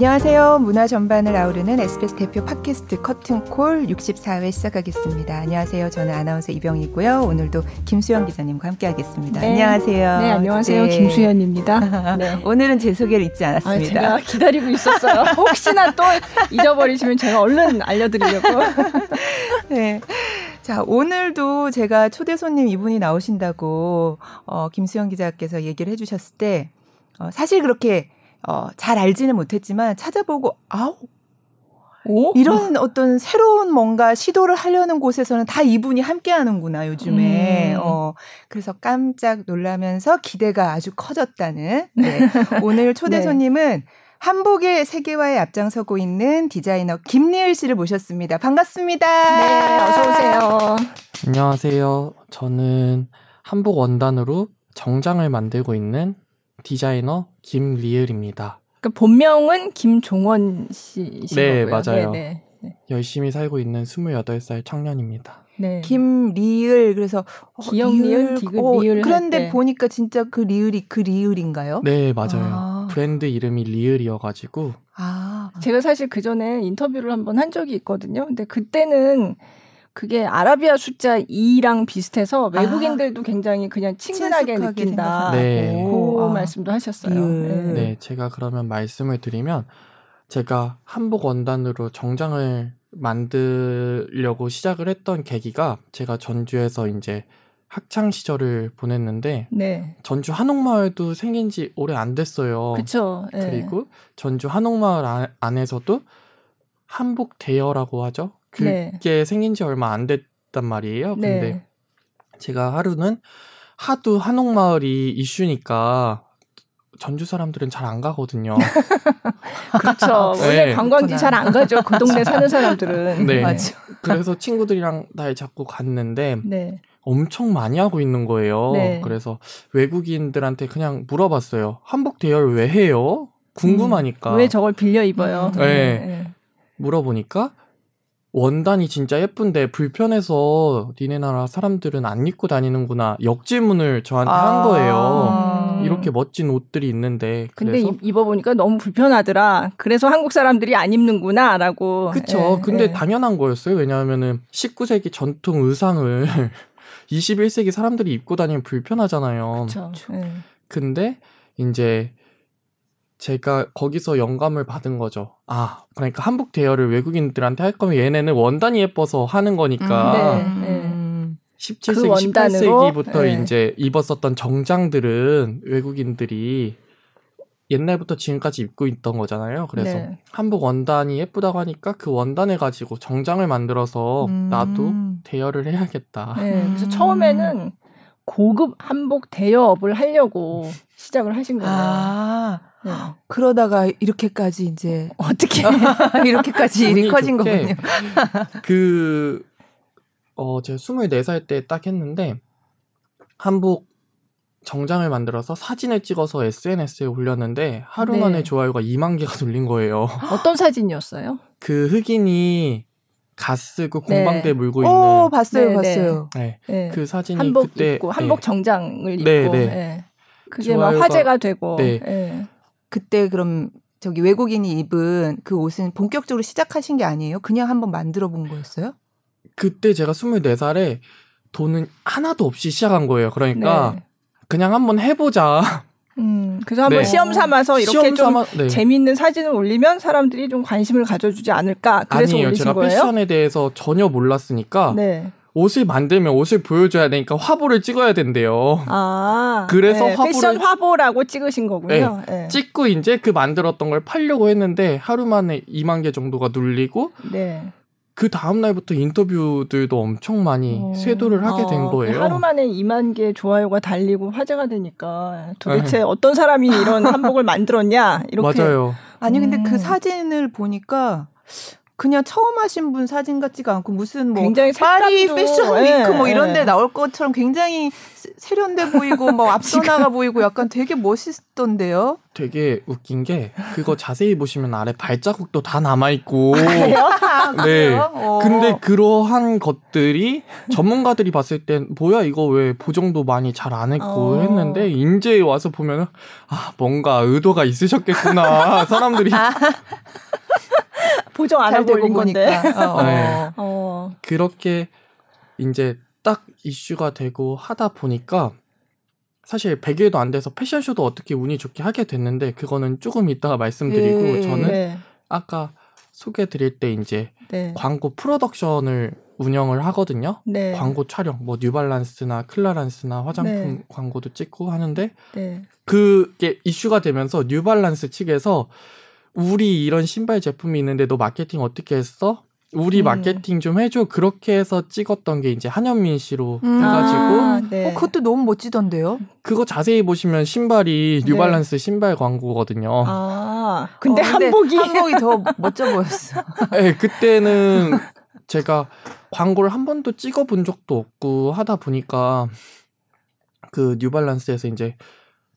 안녕하세요. 문화 전반을 아우르는 SBS 대표 팟캐스트 커튼콜 64회 시작하겠습니다. 안녕하세요. 저는 아나운서 이병이고요. 오늘도 김수현 기자님과 함께하겠습니다. 네. 안녕하세요. 네, 안녕하세요. 네. 김수현입니다. 네. 오늘은 제 소개를 잊지 않았습니다. 아, 제가 기다리고 있었어요. 혹시나 또 잊어버리시면 제가 얼른 알려드리려고. 네. 자, 오늘도 제가 초대 손님 이분이 나오신다고 어, 김수현 기자께서 얘기를 해주셨을 때 어, 사실 그렇게 어, 잘 알지는 못했지만 찾아보고 아우 오? 이런 어떤 새로운 뭔가 시도를 하려는 곳에서는 다 이분이 함께 하는구나, 요즘에. 음. 어, 그래서 깜짝 놀라면서 기대가 아주 커졌다는. 네. 오늘 초대 네. 손님은 한복의 세계화에 앞장서고 있는 디자이너 김리을 씨를 모셨습니다. 반갑습니다. 네, 어서오세요. 안녕하세요. 저는 한복 원단으로 정장을 만들고 있는 디자이너 김리을입니다. 그 본명은 김종원 씨이신 네, 거고요. 맞아요. 네네. 네. 열심히 살고 있는 28살 청년입니다. 네. 김리을 그래서 기억 리을, 디귿 어, 리을 그런데 보니까 진짜 그 리을이 그 리을인가요? 네, 맞아요. 아. 브랜드 이름이 리을이어 가지고 아. 제가 사실 그 전에 인터뷰를 한번 한 적이 있거든요. 근데 그때는 그게 아라비아 숫자 2랑 비슷해서 아. 외국인들도 아, 굉장히 그냥 친근하게 느낀다. 네. 그 아, 말씀도 하셨어요. 네. 네, 제가 그러면 말씀을 드리면 제가 한복 원단으로 정장을 만들려고 시작을 했던 계기가 제가 전주에서 이제 학창 시절을 보냈는데 네. 전주 한옥마을도 생긴 지 오래 안 됐어요. 그렇죠. 네. 그리고 전주 한옥마을 안, 안에서도 한복 대여라고 하죠. 그게 네. 생긴 지 얼마 안 됐단 말이에요. 근데 네. 제가 하루는 하도 한옥마을이 이슈니까 전주 사람들은 잘 안 가거든요. 그렇죠. 네. 원래 관광지 잘 안 가죠. 그 동네 사는 사람들은. 네. 맞죠. 그래서 친구들이랑 날 잡고 갔는데 네. 엄청 많이 하고 있는 거예요. 네. 그래서 외국인들한테 그냥 물어봤어요. 한복 대여를 왜 해요? 궁금하니까. 음, 왜 저걸 빌려 입어요? 네. 네. 물어보니까 원단이 진짜 예쁜데 불편해서 니네 나라 사람들은 안 입고 다니는구나 역질문을 저한테 아~ 한 거예요. 이렇게 멋진 옷들이 있는데 근데 그래서 입어보니까 너무 불편하더라. 그래서 한국 사람들이 안 입는구나라고. 그쵸. 예, 근데 예. 당연한 거였어요. 왜냐하면은 19세기 전통 의상을 21세기 사람들이 입고 다니면 불편하잖아요. 그쵸. 예. 근데 이제 제가 거기서 영감을 받은 거죠. 아, 그러니까 한복 대여를 외국인들한테 할 거면 얘네는 원단이 예뻐서 하는 거니까. 음, 네, 네. 17세기, 그 18세기부터 네. 이제 입었었던 정장들은 외국인들이 옛날부터 지금까지 입고 있던 거잖아요. 그래서 네. 한복 원단이 예쁘다고 하니까 그 원단을 가지고 정장을 만들어서 음. 나도 대여를 해야겠다. 네, 그래서 음. 처음에는 고급 한복 대여업을 하려고 시작을 하신 거예요. 아, 네. 그러다가 이렇게까지 이제 어떻게 이렇게까지 일이 커진 거군요. 그 어, 제가 24살 때 딱 했는데 한복 정장을 만들어서 사진을 찍어서 SNS에 올렸는데 하루 네. 만에 좋아요가 2만 개가 눌린 거예요. 어떤 사진이었어요? 그 흑인이 gas 쓰고 공방대 네. 물고 있는. 오, 봤어요, 네, 네. 봤어요. 네. 네. 그 사진이 한복 그때 입고 한복 정장을 입고. 네, 네. 그게 막 화제가 되고. 네. 그때 그럼 저기 외국인이 입은 그 옷은 본격적으로 시작하신 게 아니에요? 그냥 한번 만들어 본 거였어요? 그때 제가 24살에 돈은 하나도 없이 시작한 거예요. 그러니까 네. 그냥 한번 해보자. 음, 그래서 한번 네. 시험 삼아서 이렇게 시험 좀 삼아, 네. 재미있는 사진을 올리면 사람들이 좀 관심을 가져주지 않을까. 그래서 아니에요. 제가 거예요? 패션에 대해서 전혀 몰랐으니까 네. 옷을 만들면 옷을 보여줘야 되니까 화보를 찍어야 된대요. 아, 그래서 네, 화보를 패션 화보라고 찍으신 거군요. 네, 네. 찍고 이제 그 만들었던 걸 팔려고 했는데 하루 만에 2만 개 정도가 눌리고 네. 그 다음 날부터 인터뷰들도 엄청 많이 오. 어. 쇄도를 하게 된 아, 거예요. 하루 만에 2만 개 좋아요가 달리고 화제가 되니까 도대체 네. 어떤 사람이 이런 한복을 만들었냐 이렇게 맞아요. 아니 근데 그 음. 그 사진을 보니까 그냥 처음 하신 분 사진 같지가 않고 무슨 뭐 굉장히 파리 패션 위크 뭐 이런 데 나올 것처럼 굉장히 세련돼 보이고 뭐 앞서 나가 보이고 약간 되게 멋있던데요. 되게 웃긴 게 그거 자세히 보시면 아래 발자국도 다 남아 있고. 아, 네. 어. 근데 그러한 것들이 전문가들이 봤을 땐 뭐야 이거 왜 보정도 많이 잘 안 했고 어. 했는데 인제 와서 보면은 아 뭔가 의도가 있으셨겠구나 사람들이 아. 보정 안 하고 올린 건데. 어. 네. 어. 그렇게 이제 딱 이슈가 되고 하다 보니까 사실 100일도 안 돼서 패션쇼도 어떻게 운이 좋게 하게 됐는데 그거는 조금 이따가 말씀드리고 네. 저는 네. 아까 소개 드릴 때 이제 네. 광고 프로덕션을 운영을 하거든요. 네. 광고 촬영, 뭐 뉴발란스나 클라란스나 화장품 네. 광고도 찍고 하는데 네. 그게 이슈가 되면서 뉴발란스 측에서 우리 이런 신발 제품이 있는데 너 마케팅 어떻게 했어? 우리 음. 마케팅 좀 해줘. 그렇게 해서 찍었던 게 이제 한현민 씨로 음. 해가지고. 아, 네. 어, 그것도 너무 멋지던데요? 그거 자세히 보시면 신발이 네. 뉴발란스 신발 광고거든요. 아, 근데, 어, 근데 한복이. 한복이 더 멋져 보였어. 네, 그때는 제가 광고를 한 번도 찍어본 적도 없고 하다 보니까 그 뉴발란스에서 이제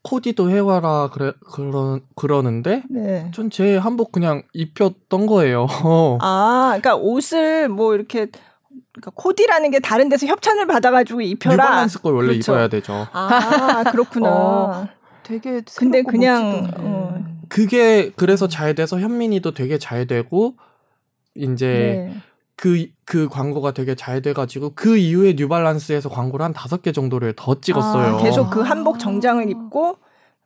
코디도 해와라 그래 그러 그러는데 네. 전제 한복 그냥 입혔던 거예요. 아, 그러니까 옷을 뭐 이렇게 그러니까 코디라는 게 다른 데서 협찬을 받아가지고 입혀라. 뉴발란스 걸 원래 그렇죠. 입어야 되죠. 아, 그렇구나. 어, 되게 근데 그냥 어. 그게 그래서 잘 돼서 현민이도 되게 잘 되고 이제 네. 그, 그 광고가 되게 잘 돼가지고 그 이후에 뉴발란스에서 광고를 한 다섯 개 정도를 더 찍었어요. 아, 계속 그 한복 정장을 입고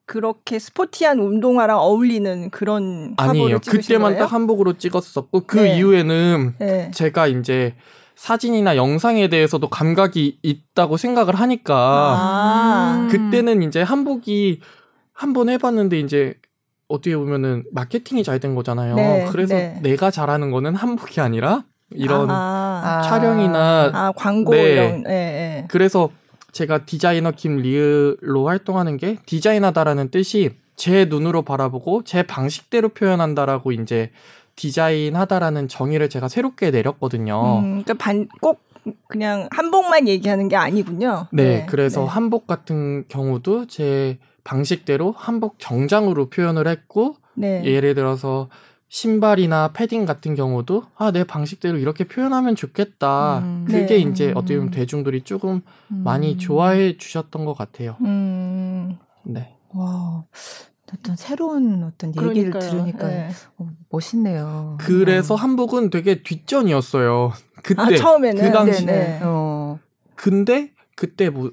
그렇게 스포티한 운동화랑 어울리는 그런 아니에요. 그때만 거예요? 딱 한복으로 찍었었고 그 네. 이후에는 네. 제가 이제 사진이나 영상에 대해서도 감각이 있다고 생각을 하니까 아~ 그때는 이제 한복이 한번 해봤는데 이제 어떻게 보면은 마케팅이 잘 된 거잖아요. 네, 그래서 네. 내가 잘하는 거는 한복이 아니라 이런 아, 촬영이나 아, 광고 네. 이런 네, 네. 그래서 제가 디자이너 김리을로 활동하는 게 디자인하다라는 뜻이 제 눈으로 바라보고 제 방식대로 표현한다라고 이제 디자인하다라는 정의를 제가 새롭게 내렸거든요. 음, 그러니까 반, 꼭 그냥 한복만 얘기하는 게 아니군요. 네, 네 그래서 네. 한복 같은 경우도 제 방식대로 한복 정장으로 표현을 했고 네. 예를 들어서 신발이나 패딩 같은 경우도 아 내 방식대로 이렇게 표현하면 좋겠다. 음, 그게 네. 이제 어떻게 보면 대중들이 조금 음. 많이 좋아해 주셨던 것 같아요. 음. 네. 와. 어떤 새로운 어떤 얘기를 그러니까요. 들으니까 네. 어, 멋있네요. 그래서 음. 한복은 되게 뒷전이었어요. 그때 아, 처음에는 그 당시에. 네, 네. 어. 근데 그때 뭐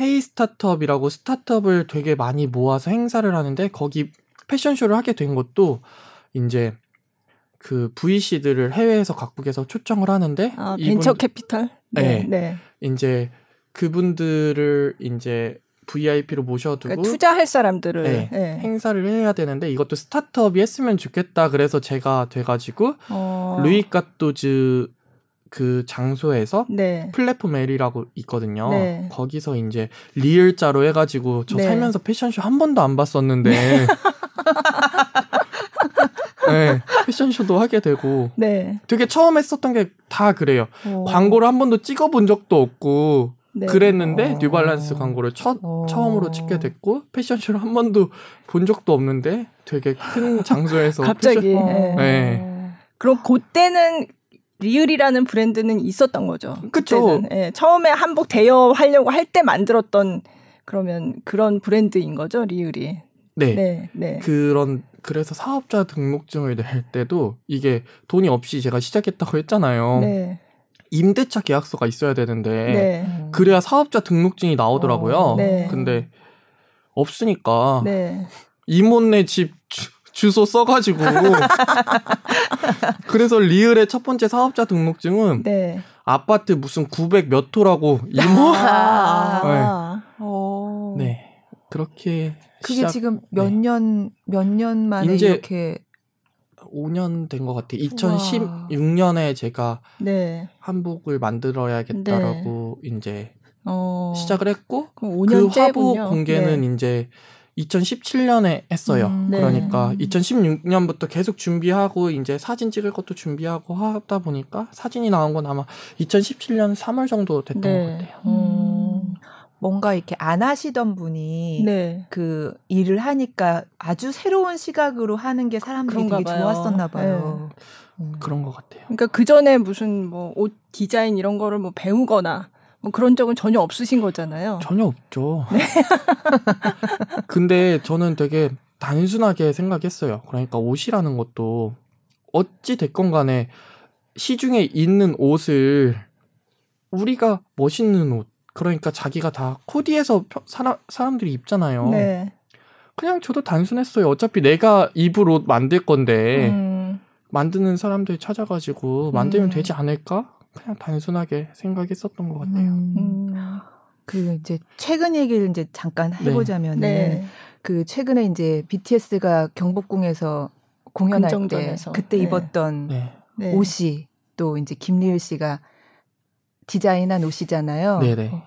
Hey Startup이라고 startup을 되게 많이 모아서 행사를 하는데 거기 패션쇼를 하게 된 것도 이제 그 VC들을 해외에서 각국에서 초청을 하는데 아, 벤처 캐피탈 네, 네. 네. 이제 그분들을 이제 VIP로 모셔두고 그러니까 투자할 사람들을 네, 네. 행사를 해야 되는데 이것도 스타트업이 했으면 좋겠다 그래서 제가 돼가지고 어... 루이 까토즈 그 장소에서 네. 플랫폼 L이라고 있거든요. 네. 거기서 이제 리을자로 해가지고 저 네. 살면서 패션쇼 한 번도 안 봤었는데 네, 패션쇼도 하게 되고 네. 되게 처음 했었던 게 다 그래요. 오. 광고를 한 번도 찍어본 적도 없고 네. 그랬는데 오. 뉴발란스 광고를 첫, 오. 처음으로 찍게 됐고 패션쇼를 한 번도 본 적도 없는데 되게 큰 장소에서 갑자기 패션... 네. 그럼 그때는 리을이라는 브랜드는 있었던 거죠. 그렇죠. 네, 처음에 한복 대여하려고 할 때 만들었던 그러면 그런 브랜드인 거죠, 리을이. 네. 네. 네. 그런 그래서 사업자 등록증을 낼 때도 이게 돈이 없이 제가 시작했다고 했잖아요. 네. 임대차 계약서가 있어야 되는데 네. 그래야 사업자 등록증이 나오더라고요. 어, 네. 근데 없으니까 네. 이모네 집 주, 소 써가지고 그래서 리을의 첫 번째 사업자 등록증은 네. 아파트 무슨 900 몇 호라고 이모 아~ 네. 네. 그렇게 그게 시작, 지금 몇 년 몇년 네. 만에 이렇게 5년 된 것 같아요. 2016년에 제가 네. 한복을 만들어야겠다라고 네. 이제 어... 시작을 했고 그 화보 공개는 네. 이제 2017년에 했어요. 음, 네. 그러니까 2016년부터 계속 준비하고 이제 사진 찍을 것도 준비하고 하다 보니까 사진이 나온 건 아마 2017년 3월 정도 됐던 네. 것 같아요. 음. 뭔가 이렇게 안 하시던 분이 네. 그 일을 하니까 아주 새로운 시각으로 하는 게 사람들이 되게 봐요. 좋았었나 봐요. 네. 음. 그런 것 같아요. 그러니까 그 전에 무슨 뭐 옷 디자인 이런 거를 뭐 배우거나 뭐 그런 적은 전혀 없으신 거잖아요. 전혀 없죠. 네. 근데 저는 되게 단순하게 생각했어요. 그러니까 옷이라는 것도 어찌 됐건 간에 시중에 있는 옷을 우리가 멋있는 옷, 그러니까 자기가 다 코디해서 사람, 사람들이 입잖아요. 네. 그냥 저도 단순했어요. 어차피 내가 입을 옷 만들 건데, 음. 만드는 사람들 찾아가지고 만들면 음. 되지 않을까? 그냥 단순하게 생각했었던 것 같아요. 음. 음. 그 이제 최근 얘기를 이제 잠깐 네. 해보자면은 네. 그 최근에 이제 BTS가 경복궁에서 공연할 때 그때 네. 입었던 네. 네. 옷이 또 이제 김리을 씨가 디자인한 옷이잖아요. 네네. 어,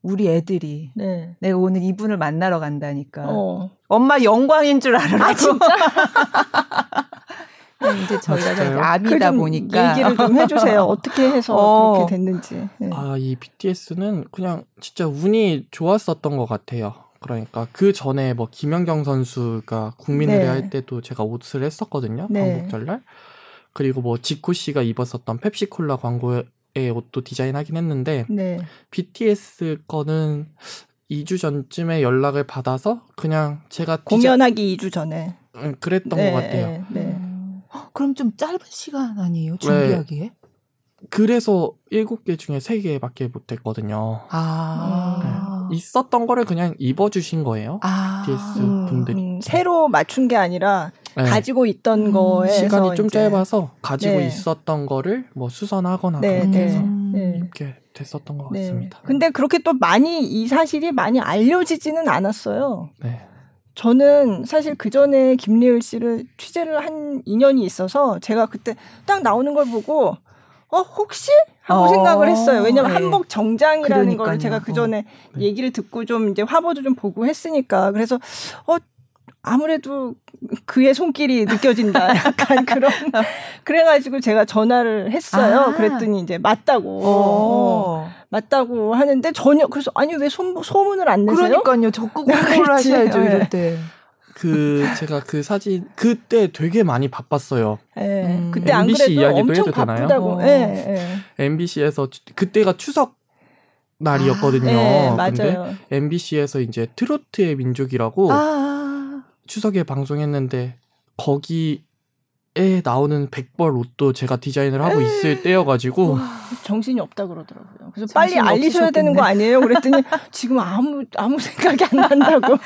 우리 애들이 네. 내가 오늘 이분을 만나러 간다니까 어. 엄마 영광인 줄 알아. 아 진짜? 이제 저희가 이제 아이다 보니까 얘기를 좀 해주세요. 어떻게 해서 어. 그렇게 됐는지. 네. 아이 BTS는 그냥 진짜 운이 좋았었던 것 같아요. 그러니까 그 전에 뭐 김연경 선수가 국민의례 네. 할 때도 제가 옷을 했었거든요. 네. 광복절날. 그리고 뭐 지코 씨가 입었었던 펩시콜라 광고 의 옷도 디자인하긴 했는데 네. BTS 거는 2주 전쯤에 연락을 받아서 그냥 제가 공연하기 디자... 2주 전에 응, 그랬던 네, 것 같아요. 네. 그럼 좀 짧은 시간 아니에요? 준비하기에? 네. 그래서 일곱 개 중에 세 개밖에 못 했거든요. 아. 네. 있었던 거를 그냥 입어주신 거예요. 아. BTS 음, 분들이. 음, 새로 맞춘 게 아니라 네. 가지고 있던 음. 거에 시간이 좀 이제. 짧아서 가지고 네. 있었던 거를 뭐 수선하거나 네, 그렇게 해서 네. 입게 됐었던 것 네. 같습니다. 근데 그렇게 또 많이 이 사실이 많이 알려지지는 않았어요. 네. 저는 사실 그 전에 김리을 씨를 취재를 한 인연이 있어서 제가 그때 딱 나오는 걸 보고 어 혹시 하고 어, 생각을 했어요. 왜냐면 네. 한복 정장이라는 걸 제가 그 전에 어. 네. 얘기를 듣고 좀 이제 화보도 좀 보고 했으니까 그래서 어 아무래도 그의 손길이 느껴진다. 약간 그런. 그래가지고 제가 전화를 했어요. 아. 그랬더니 이제 맞다고. 어. 맞다고 하는데 전혀, 그래서 아니 왜 소, 소문을 안 내세요? 그러니까요. 적극 공부를 하셔야죠, 이럴 때. 그 제가 그 사진 그때 되게 많이 바빴어요. 네, 음. 그때 MBC 이야기도 해도 되나요? 어. 네, 네. MBC에서 그때가 추석 날이었거든요. 아, 네, 맞아요. 근데 MBC에서 이제 트로트의 민족이라고 아. 추석에 방송했는데 거기에 나오는 백벌 옷도 제가 디자인을 하고 있을 때여가지고 정신이 없다 그러더라고요. 그래서 빨리 알리셔야 되는 거 아니에요? 그랬더니 지금 아무 아무 생각이 안 난다고.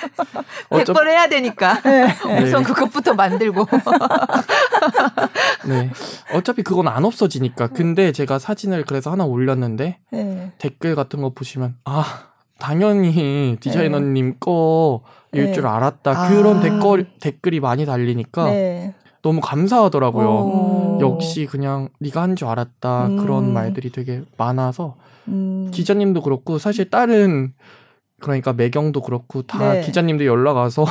백벌 해야 되니까 네. 우선 네. 그것부터 만들고. 네. 어차피 그건 안 없어지니까. 근데 제가 사진을 그래서 하나 올렸는데 네. 댓글 같은 거 보시면 아 당연히 디자이너님 네. 거 일 네. 줄 알았다. 아. 그런 댓글, 댓글이 많이 달리니까 네. 너무 감사하더라고요. 오. 역시 그냥 네가 한 줄 알았다. 음. 그런 말들이 되게 많아서 음. 기자님도 그렇고 사실 다른 그러니까 매경도 그렇고 다 네. 기자님들 연락 와서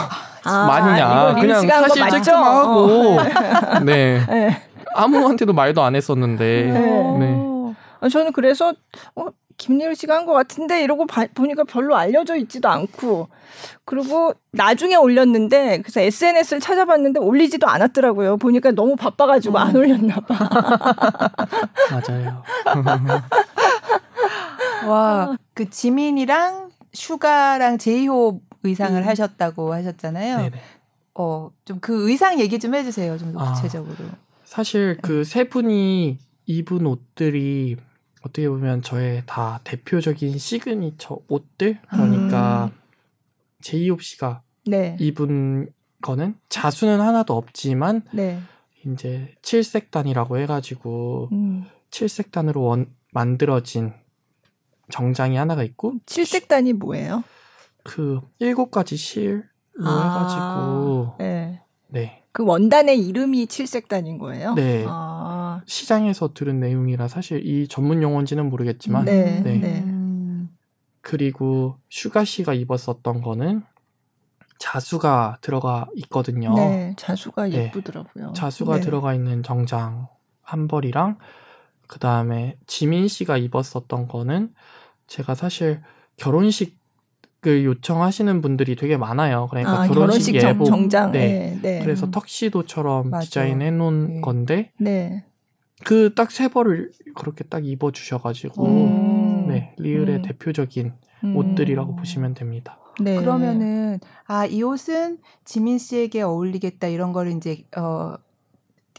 아, 맞냐 그냥 사실 쬐끔하고 어. 네. 네. 아무한테도 말도 안 했었는데 네. 네. 저는 그래서 어, 김리을 씨가 한 것 같은데 이러고 바, 보니까 별로 알려져 있지도 않고 그리고 나중에 올렸는데 그래서 SNS를 찾아봤는데 올리지도 않았더라고요. 보니까 너무 바빠가지고 음. 안 올렸나 봐. 맞아요. 와, 그 지민이랑 슈가랑 제이홉 의상을 음. 하셨다고 하셨잖아요. 네네. 어, 좀 그 의상 얘기 좀 해주세요. 좀 아, 구체적으로. 아, 사실 그 세 분이 입은 옷들이 어떻게 보면 저의 다 대표적인 시그니처 옷들 그러니까 음. 제이홉 씨가 네. 입은 거는 자수는 하나도 없지만 네. 이제 칠색단이라고 해가지고 음. 칠색단으로 원, 만들어진 정장이 하나가 있고 칠색단이 뭐예요? 그 일곱 가지 실로 아, 해가지고 네. 네. 그 원단의 이름이 칠색단인 거예요? 네. 아. 시장에서 들은 내용이라 사실 이 전문 용어인지는 모르겠지만. 네. 네. 네. 그리고 슈가 씨가 입었었던 거는 자수가 들어가 있거든요. 네, 자수가 네. 예쁘더라고요. 네, 자수가 네. 들어가 있는 정장 한 벌이랑 그 다음에 지민 씨가 입었었던 거는 제가 사실 결혼식 그 요청하시는 분들이 되게 많아요. 그러니까 아, 결혼식, 결혼식 예복, 정장. 네. 네, 네. 그래서 음. 턱시도처럼 맞아. 디자인해 놓은 네. 건데, 네. 그딱 세 벌을 그렇게 딱 입어 주셔가지고, 음. 네 리을의 음. 대표적인 음. 옷들이라고 보시면 됩니다. 네. 그러면은 아 이 옷은 지민 씨에게 어울리겠다 이런 거를 이제 어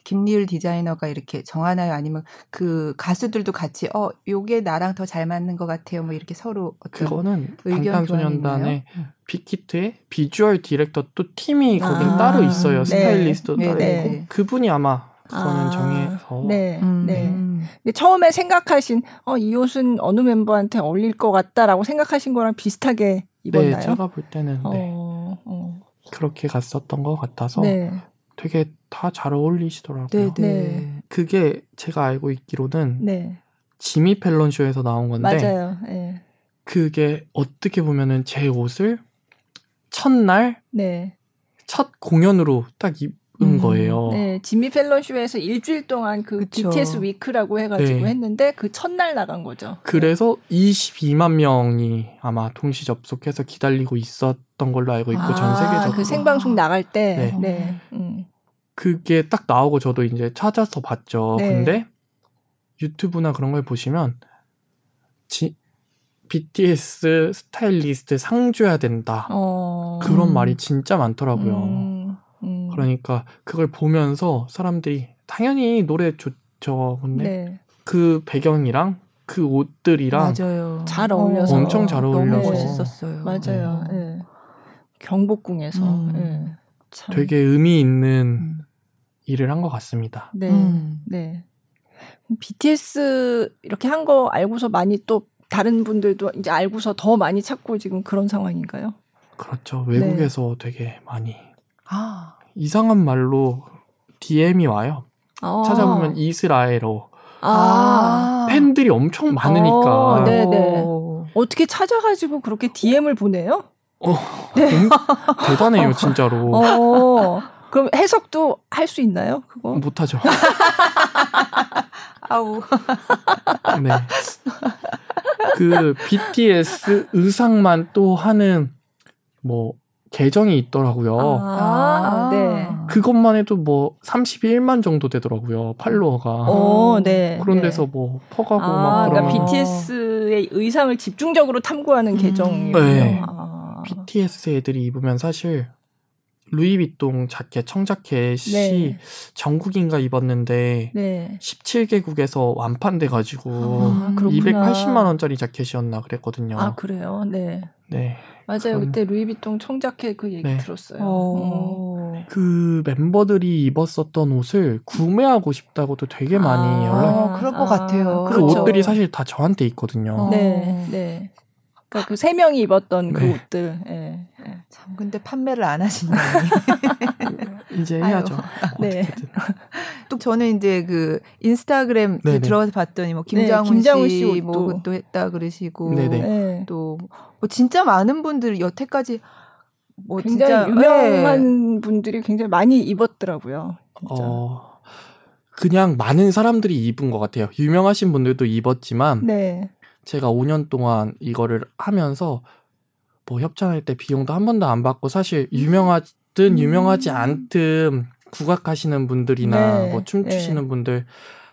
김리을 디자이너가 이렇게 정하나요? 아니면 그 가수들도 같이 어 요게 나랑 더 잘 맞는 것 같아요. 뭐 이렇게 서로 어떤 그거는 방탄소년단의 빅히트의 비주얼 디렉터 또 팀이 아, 거긴 따로 있어요. 네. 스타일리스트도 네, 따로 네. 있고 그분이 아마 그거는 아, 정해서 네, 음. 네. 근데 처음에 생각하신 어 이 옷은 어느 member한테 어울릴 것 같다라고 생각하신 거랑 비슷하게 입었나요? 네, 제가 볼 때는 네. 어, 어. 그렇게 갔었던 것 같아서 네. 되게 다 잘 어울리시더라고요. 네, 네. 그게 제가 알고 있기로는 네. 지미 펠런 쇼에서 나온 건데 맞아요. 네. 그게 어떻게 보면은 제 옷을 첫날 네. 첫 공연으로 딱 입은 음, 거예요. 네, 지미 펠런 쇼에서 일주일 동안 그 그쵸. BTS 위크라고 해가지고 네. 했는데 그 첫날 나간 거죠. 그래서 22만 명이 아마 동시 접속해서 기다리고 있었던 걸로 알고 있고 아, 전 세계적으로 그 생방송 나갈 때. 네. 네. 음. 그게 딱 나오고 저도 이제 찾아서 봤죠. 네. 근데 유튜브나 그런 걸 보시면 지, BTS 스타일리스트 상 줘야 된다. 어... 그런 말이 진짜 많더라고요. 음, 음. 그러니까 그걸 보면서 사람들이 당연히 노래 좋죠. 근데 네. 그 배경이랑 그 옷들이랑 맞아요. 잘 어울려서 엄청 잘 어울려서 멋있었어요. 맞아요. 네. 네. 경복궁에서 음. 네. 되게 의미 있는 음. 일을 한 것 같습니다. 네. 음. 네. BTS 이렇게 한 거 알고서 많이 또 다른 분들도 이제 알고서 더 많이 찾고 지금 그런 상황인가요? 그렇죠. 외국에서 네. 되게 많이 아. 이상한 말로 DM이 와요. 아. 찾아보면 이스라엘어. 아. 팬들이 엄청 많으니까. 어, 네네. 어떻게 찾아가지고 그렇게 DM을 보내요? 어, 네. 대단해요, 진짜로. 어. 그럼 해석도 할 수 있나요? 그거? 못하죠. 아우. 네. 그 BTS 의상만 또 하는 뭐 계정이 있더라고요. 아, 네. 그것만 해도 뭐 31만 정도 되더라고요. 팔로워가. 오, 네. 그런 네. 데서 뭐 퍼가고 아, 막 그러면 그러니까 BTS의 의상을 집중적으로 탐구하는 음. 계정이에요. 네. 아. BTS 애들이 입으면 사실 루이비통 자켓 청자켓이 네. 전국인가 입었는데 네. 17개국에서 완판돼 가지고 아, 280만 원짜리 자켓이었나 그랬거든요. 아 그래요? 네. 네. 맞아요. 그런... 그때 루이비통 청자켓 그 얘기 네. 들었어요. 어... 음. 그 멤버들이 입었었던 옷을 구매하고 싶다고도 되게 많이 아, 연락. 그럴 것 아, 같아요. 그 그렇죠. 옷들이 사실 다 저한테 있거든요. 네, 네. 그러니까 그 세 명이 입었던 그 네. 옷들. 예. 예. 참 근데 판매를 안 하시네. 이제 해야죠. 네. 또 저는 이제 그 인스타그램 그 들어가서 봤더니 뭐 김장훈, 네, 김장훈 씨, 씨 뭐또 했다 그러시고 네네. 또뭐 진짜 많은 분들 여태까지 뭐 굉장히 진짜 유명한 네. 분들이 굉장히 많이 입었더라고요. 진짜. 어, 그냥 많은 사람들이 입은 것 같아요. 유명하신 분들도 입었지만 네. 제가 5년 동안 이거를 하면서 뭐 협찬할 때 비용도 한 번도 안 받고 사실 음. 유명하든 유명하지 음. 않든 국악하시는 분들이나 네. 뭐 춤추시는 네. 분들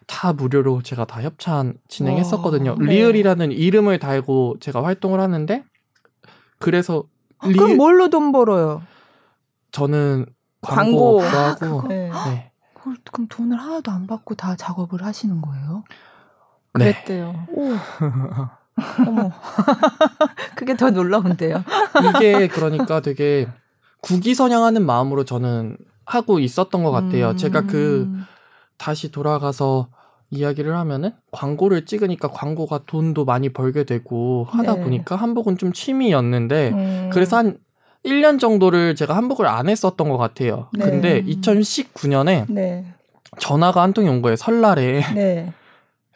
다 무료로 제가 다 협찬 진행했었거든요. 와, 네. 리을이라는 이름을 달고 제가 활동을 하는데 그래서 아, 리... 그럼 뭘로 돈 벌어요? 저는 광고, 광고. 아, 하고 네. 네. 그럼 돈을 하나도 안 받고 다 작업을 하시는 거예요? 네. 그랬대요. 오. 어머. 그게 더 놀라운데요. 이게 그러니까 되게 국위선양하는 마음으로 저는 하고 있었던 것 같아요. 음. 제가 그 다시 돌아가서 이야기를 하면은 광고를 찍으니까 광고가 돈도 많이 벌게 되고 하다 네. 보니까 한복은 좀 취미였는데 음. 그래서 한 1년 정도를 제가 한복을 안 했었던 것 같아요. 네. 근데 2019년에 네. 전화가 한 통이 온 거예요. 설날에.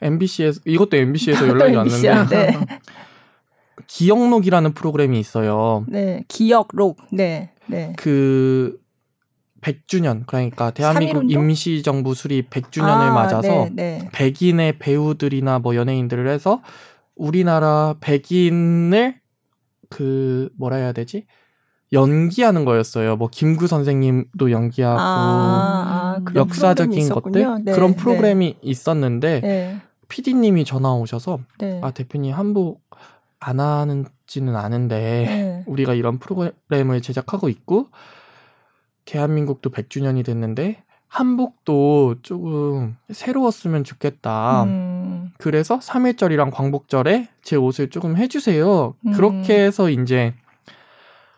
네. MBC에서 이것도 MBC에서 연락이 왔는데 네. 기억록이라는 프로그램이 있어요. 네, 기억록. 네. 네. 그 100주년 그러니까 대한민국 임시정부 수립 100주년을 아, 맞아서 네, 네. 백인의 배우들이나 뭐 연예인들을 해서 우리나라 백인을 그 뭐라 해야 되지? 연기하는 거였어요. 뭐 김구 선생님도 연기하고 아, 아, 역사적인 것들 네, 그런 네. 프로그램이 네. 있었는데 네. PD님이 전화 오셔서 네. 아 대표님 한복 안 하는지는 아는데 네. 우리가 이런 프로그램을 제작하고 있고 대한민국도 100주년이 됐는데 한복도 조금 새로웠으면 좋겠다. 음. 그래서 3일절이랑 광복절에 제 옷을 조금 해주세요. 음. 그렇게 해서 이제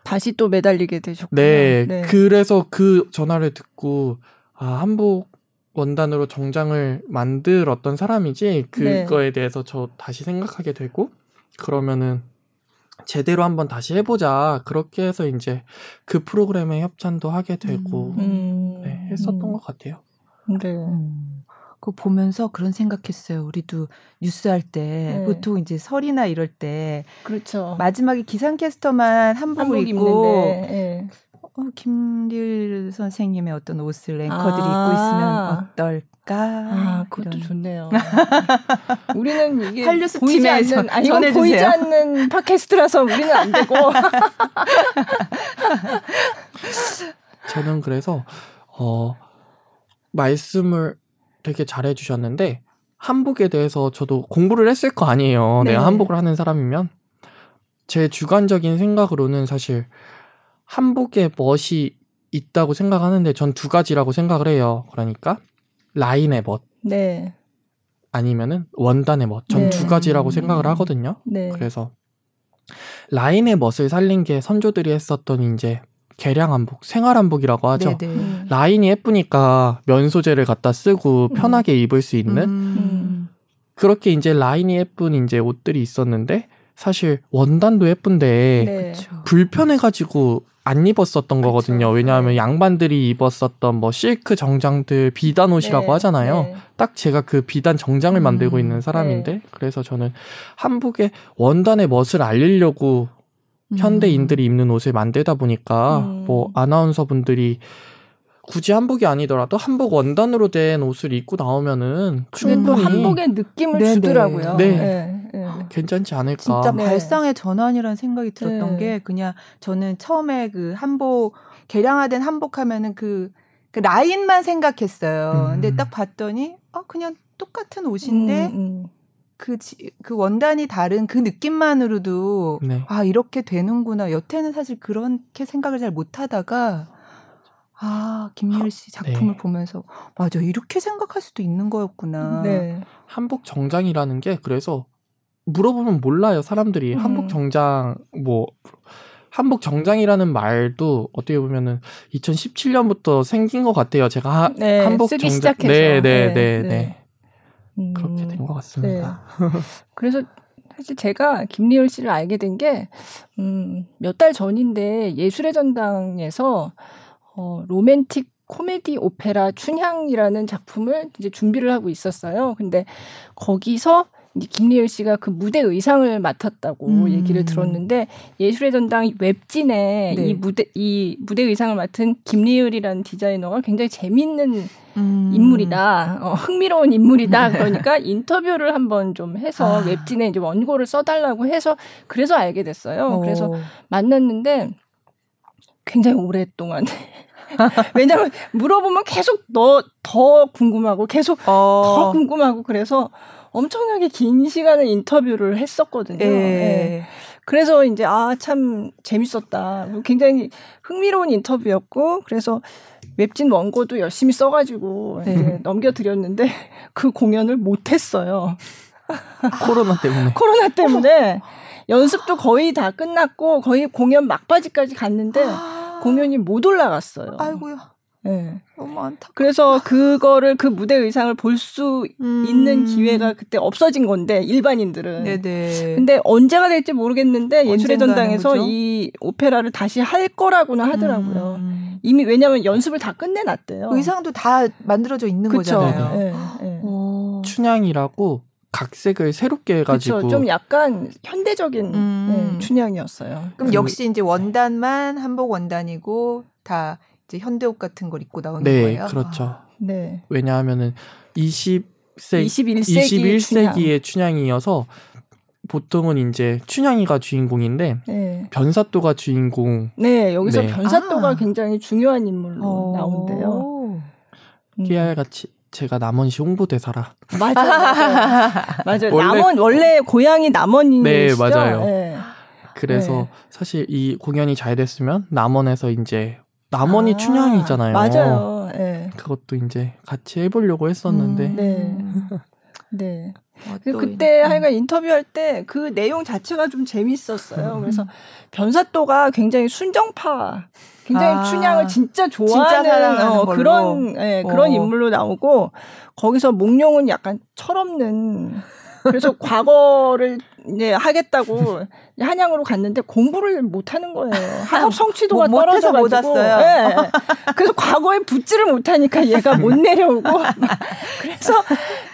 다시 또 매달리게 되셨군요. 네, 네. 그래서 그 전화를 듣고 아 한복 원단으로 정장을 만들었던 사람이지 그거에 네. 대해서 저 다시 생각하게 되고 그러면은 제대로 한번 다시 해보자 그렇게 해서 이제 그 프로그램에 협찬도 하게 되고 음. 음. 네, 했었던 음. 것 같아요. 네. 음. 그 보면서 그런 생각했어요. 우리도 뉴스 할때 네. 보통 이제 설이나 이럴 때 그렇죠. 마지막에 기상캐스터만 한복을 입고 네. 어, 김릴 선생님의 어떤 옷을 앵커들이 아~ 입고 있으면 어떨까? 아, 그것도 이런. 좋네요. 우리는 이게 보이지 않는 아니 이건 보이지 않는 팟캐스트라서 우리는 안 되고. 저는 그래서 어 말씀을 되게 잘해 주셨는데 한복에 대해서 저도 공부를 했을 거 아니에요. 네. 내가 한복을 하는 사람이면 제 주관적인 생각으로는 사실 한복에 멋이 있다고 생각하는데 전 두 가지라고 생각을 해요. 그러니까 라인의 멋. 네. 아니면은 원단의 멋. 전두 네. 가지라고 생각을 하거든요. 네. 그래서 라인의 멋을 살린 게 선조들이 했었던 이제 개량 한복, 생활 한복이라고 하죠. 네네. 네. 음. 라인이 예쁘니까 면 소재를 갖다 쓰고 음. 편하게 음. 입을 수 있는 음. 그렇게 이제 라인이 예쁜 이제 옷들이 있었는데 사실 원단도 예쁜데 네. 불편해가지고 안 입었었던 그쵸. 거거든요. 왜냐하면 네. 양반들이 입었었던 뭐 실크 정장들 비단 옷이라고 네. 하잖아요. 네. 딱 제가 그 비단 정장을 음. 만들고 있는 사람인데 네. 그래서 저는 한복의 원단의 멋을 알리려고 음. 현대인들이 입는 옷을 만들다 보니까 음. 뭐 아나운서분들이 굳이 한복이 아니더라도 한복 원단으로 된 옷을 입고 나오면은 충분히 한복의 느낌을 네네. 주더라고요. 네. 네. 네. 괜찮지 않을까. 진짜 네. 발상의 전환이라는 생각이 들었던 네. 게 그냥 저는 처음에 그 한복 개량화된 한복 하면은 그, 그 라인만 생각했어요. 음. 근데 딱 봤더니 아 그냥 똑같은 옷인데 음, 음. 그, 지, 그 원단이 다른 그 느낌만으로도 네. 아 이렇게 되는구나. 여태는 사실 그렇게 생각을 잘 못하다가 아, 김미일 씨 작품을 네. 보면서 맞아 이렇게 생각할 수도 있는 거였구나. 네. 한복 정장이라는 게 그래서 물어보면 몰라요 사람들이 음. 한복 정장 뭐 한복 정장이라는 말도 어떻게 보면은 2017년부터 생긴 것 같아요. 제가 하, 네, 한복 정장 시작해서. 네, 네, 네, 네. 네. 음, 그렇게 된 것 같습니다. 네. 그래서 사실 제가 김리열 씨를 알게 된 게 음, 몇 달 전인데 예술의 전당에서 어, 로맨틱 코미디 오페라 춘향이라는 작품을 이제 준비를 하고 있었어요. 근데 거기서 김리을 씨가 그 무대 의상을 맡았다고 음. 얘기를 들었는데 예술의 전당 웹진에 네. 이 무대 이 무대 의상을 맡은 김리을이라는 디자이너가 굉장히 재밌는 음. 인물이다, 어, 흥미로운 인물이다. 그러니까 인터뷰를 한번 좀 해서 아. 웹진에 이제 원고를 써달라고 해서 그래서 알게 됐어요. 오. 그래서 만났는데 굉장히 오랫동안 왜냐면 물어보면 계속 너 더 궁금하고 계속 어. 더 궁금하고 그래서 엄청나게 긴 시간을 인터뷰를 했었거든요. 예. 네. 그래서 이제 아 참 재밌었다. 굉장히 흥미로운 인터뷰였고 그래서 웹진 원고도 열심히 써가지고 네. 넘겨드렸는데 그 공연을 못했어요. 코로나 때문에. 코로나 때문에 연습도 거의 다 끝났고 거의 공연 막바지까지 갔는데 아. 공연이 못 올라갔어요. 아이고야. 네. 너무 안타. 그래서 그거를 그 무대 의상을 볼 수 음. 있는 기회가 그때 없어진 건데 일반인들은. 네네. 근데 언제가 될지 모르겠는데 예술의 전당에서 그죠? 이 오페라를 다시 할 거라고는 하더라고요. 음. 이미 왜냐하면 연습을 다 끝내놨대요. 의상도 다 만들어져 있는 그쵸? 거잖아요. 네. 네. 춘향이라고 각색을 새롭게 해가지고 그쵸, 좀 약간 현대적인 음. 네, 춘향이었어요. 그럼 그, 역시 이제 원단만 한복 원단이고 다 이제 현대 옷 같은 걸 입고 나오는 네, 거예요. 그렇죠. 아. 네. 왜냐하면은 20세 21세기 21세기의 춘향. 이어서 보통은 이제 춘향이가 주인공인데 네. 변사또가 주인공. 네, 여기서 네. 변사또가 아. 굉장히 중요한 인물로 오. 나오는데요. 깨알 같이 제가 남원시 홍보대사라. 맞아요. 맞아요. 맞아요. 원래, 남원 원래 고향이 남원이시죠? 네, 맞아요. 네. 그래서 네. 사실 이 공연이 잘 됐으면 남원에서 이제 남원이 아, 춘향이잖아요. 맞아요. 네. 그것도 이제 같이 해보려고 했었는데. 음, 네. 네. 어, 그때 음. 하여간 인터뷰할 때 그 내용 자체가 좀 재밌었어요. 그래서 변사또가 굉장히 순정파, 굉장히 아, 춘향을 진짜 좋아하는 진짜 어, 그런 예, 그런 어. 인물로 나오고 거기서 몽룡은 약간 철없는 그래서 과거를 이제 하겠다고 한양으로 갔는데 공부를 못 하는 거예요. 학업 성취도가 뭐, 떨어져 못 왔어요. 네. 그래서 과거에 붙지를 못하니까 얘가 못 내려오고 그래서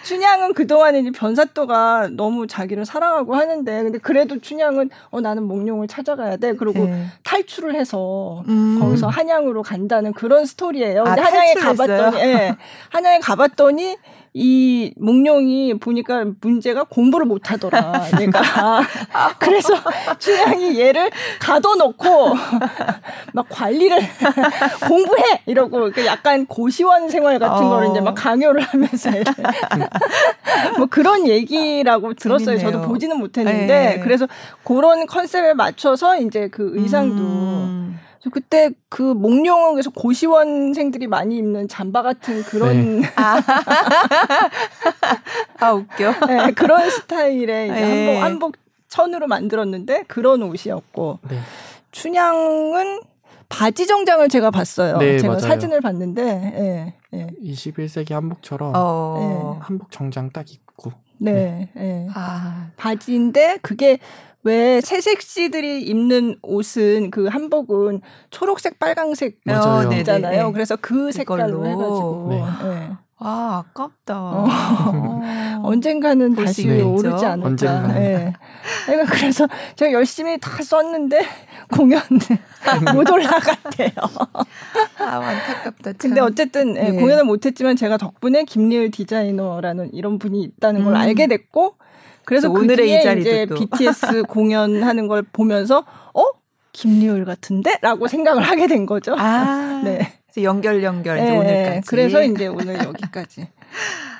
춘향은 그동안에 이제 변사또가 너무 자기를 사랑하고 하는데 근데 그래도 춘향은 어 나는 몽룡을 찾아가야 돼. 그리고 네. 탈출을 해서 음. 거기서 한양으로 간다는 그런 스토리예요. 아, 한양에 가봤더니 예. 한양에 가봤더니 이 몽룡이 보니까 문제가 공부를 못 하더라. 얘가. 그래서 춘향이 얘를 가둬놓고 막 관리를 공부해 이러고 그 약간 고시원 생활 같은 어. 거를 이제 막 강요를 하면서 뭐 그런 얘기라고 들었어요. 재밌네요. 저도 보지는 못했는데 네. 그래서 그런 컨셉에 맞춰서 이제 그 의상도 음. 그때 그 몽룡은 그래서 고시원생들이 많이 입는 잠바 같은 그런 네. 아. 아 웃겨. 네, 그런 스타일의 이제 네. 한복 한복 천으로 만들었는데 그런 옷이었고 네. 춘향은 바지 정장을 제가 봤어요. 네, 제가 맞아요. 사진을 봤는데 예, 예. 21세기 한복처럼 어. 한복 정장 딱 입고 네, 네. 예. 아. 바지인데 그게 왜 새색시들이 입는 옷은 그 한복은 초록색, 빨강색 어, 있잖아요. 그래서 그 색깔로 해가지고. 네. 네. 아 아깝다. 어. 어. 언젠가는 다시 오르지 않을까. 언젠가. 네. 그러니까 그래서 제가 열심히 다 썼는데 공연 못 올라갔대요. 아 안타깝다. 참. 근데 어쨌든 네. 공연을 못했지만 제가 덕분에 김리을 디자이너라는 이런 분이 있다는 걸 음. 알게 됐고 그래서 그 오늘의 이 자리도 이제 또. BTS 공연하는 걸 보면서 어 김리을 같은데라고 생각을 하게 된 거죠. 아, 네. 연결 연결 네, 오늘까지. 그래서 이제 오늘 여기까지.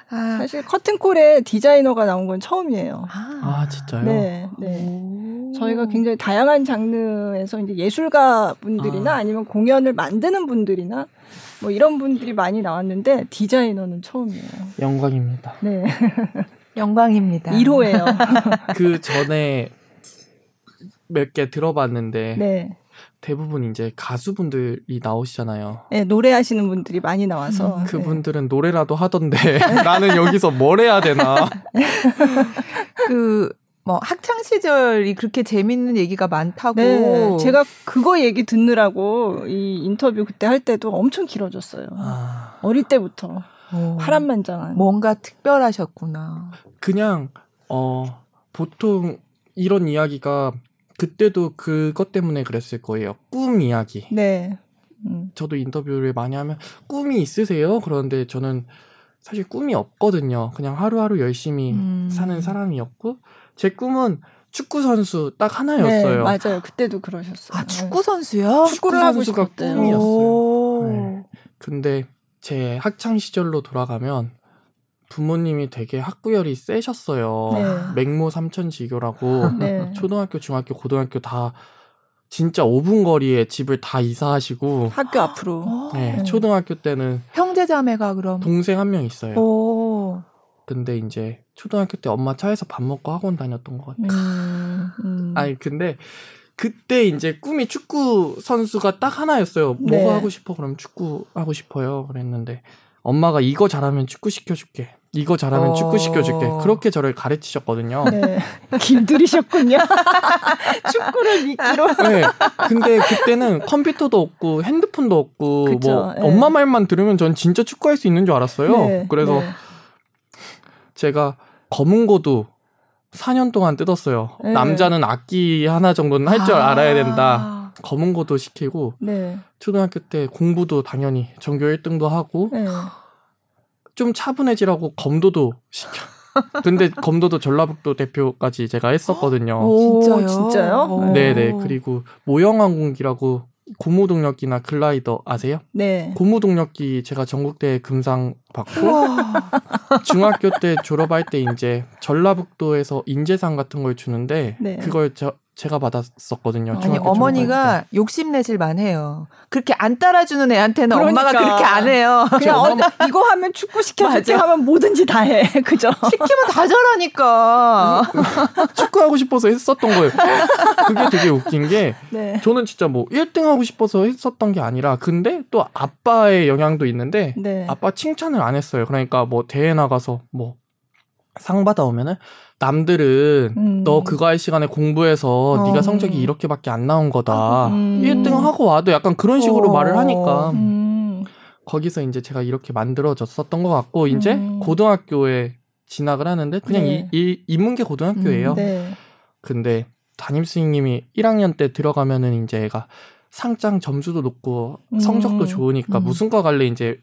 아. 사실 커튼콜에 디자이너가 나온 건 처음이에요. 아, 아 진짜요? 네, 네. 저희가 굉장히 다양한 장르에서 이제 예술가 분들이나 아. 니면 공연을 만드는 분들이나 뭐 이런 분들이 많이 나왔는데 디자이너는 처음이에요. 영광입니다. 네. 영광입니다. 1호예요. 그 전에 몇 개 들어봤는데 네. 대부분 이제 가수분들이 나오시잖아요. 네, 노래하시는 분들이 많이 나와서 음, 그분들은 네. 노래라도 하던데 나는 여기서 뭘 해야 되나? 그 뭐 학창 시절이 그렇게 재밌는 얘기가 많다고. 네, 제가 그거 얘기 듣느라고 이 인터뷰 그때 할 때도 엄청 길어졌어요. 아... 어릴 때부터. 오, 파란만장한. 뭔가 특별하셨구나. 그냥 어 보통 이런 이야기가 그때도 그것 때문에 그랬을 거예요. 꿈 이야기. 네. 음. 저도 인터뷰를 많이 하면 꿈이 있으세요? 그런데 저는 사실 꿈이 없거든요. 그냥 하루하루 열심히 음. 사는 사람이었고 제 꿈은 축구 선수 딱 하나였어요. 네, 맞아요. 그때도 그러셨어요. 아 축구 선수요? 축구를 하고 싶가 꿈이었어요. 네. 근데 제 학창 시절로 돌아가면 부모님이 되게 학구열이 세셨어요. 네. 맹모 삼천지교라고 네. 초등학교, 중학교, 고등학교 다 진짜 5분 거리에 집을 다 이사하시고 학교 앞으로. 네, 네. 초등학교 때는 형제자매가 그럼 동생 한 명 있어요. 오. 근데 이제 초등학교 때 엄마 차에서 밥 먹고 학원 다녔던 것 같아요. 음, 음. 아니 근데 그때 이제 꿈이 축구 선수가 딱 하나였어요. 뭐가 네. 하고 싶어? 그럼 축구 하고 싶어요. 그랬는데 엄마가 이거 잘하면 축구 시켜줄게. 이거 잘하면 어... 축구 시켜줄게. 그렇게 저를 가르치셨거든요. 네. 길들이셨군요. 축구를 믿기로. 네. 근데 그때는 컴퓨터도 없고 핸드폰도 없고 그쵸, 뭐 네. 엄마 말만 들으면 전 진짜 축구할 수 있는 줄 알았어요. 네. 그래서 네. 제가 검은고도 4년 동안 뜯었어요. 네. 남자는 악기 하나 정도는 할 줄 아~ 알아야 된다. 검은고도 시키고 네. 초등학교 때 공부도 당연히 전교 1등도 하고 네. 좀 차분해지라고 검도도 시켜. 근데 검도도 전라북도 대표까지 제가 했었거든요. 오, 진짜요? 진짜요? 네네. 그리고 모형항공기라고 고무 동력기나 글라이더 아세요? 네. 고무 동력기 제가 전국대 금상 받고 중학교 때 졸업할 때 이제 전라북도에서 인재상 같은 걸 주는데 네. 그걸 저 제가 받았었거든요. 아니 어머니가 욕심내실 만 해요. 그렇게 안 따라주는 애한테는 그러니까. 엄마가 그렇게 안 해요. 그냥 어, 이거 하면 축구 시켜줄게 하면 뭐든지 다 해. 그죠? 시키면 다 잘하니까. 축구하고 싶어서 했었던 거예요. 그게 되게 웃긴 게 네. 저는 진짜 뭐 1등 하고 싶어서 했었던 게 아니라 근데 또 아빠의 영향도 있는데 네. 아빠 칭찬을 안 했어요. 그러니까 뭐 대회 나가서 뭐 상 받아오면은 남들은 음. 너 그거 할 시간에 공부해서 어. 네가 성적이 이렇게밖에 안 나온 거다. 음. 1등 하고 와도 약간 그런 식으로 어. 말을 하니까 음. 거기서 이제 제가 이렇게 만들어졌었던 것 같고 이제 음. 고등학교에 진학을 하는데 그냥 네. 이, 이 인문계 고등학교예요. 음, 네. 근데 담임 스님이 1학년 때 들어가면은 이제 애가 상장 점수도 높고 성적도 음. 좋으니까 무슨 과 갈래 이제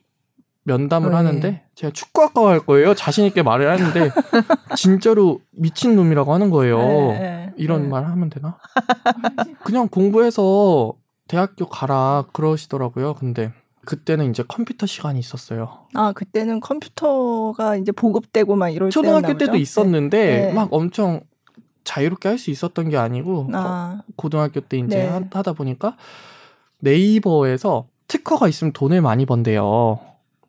면담을 네. 하는데 제가 축구학과 갈 거예요. 자신 있게 말을 하는데 진짜로 미친 놈이라고 하는 거예요. 네, 네, 이런 네. 말 하면 되나? 그냥 공부해서 대학교 가라 그러시더라고요. 근데 그때는 이제 컴퓨터 시간이 있었어요. 아 그때는 컴퓨터가 이제 보급되고 막 이럴 초등학교 때도 있었는데 네. 막 엄청 자유롭게 할 수 있었던 게 아니고 아. 고등학교 때 이제 네. 하다 보니까 네이버에서 특허가 있으면 돈을 많이 번대요.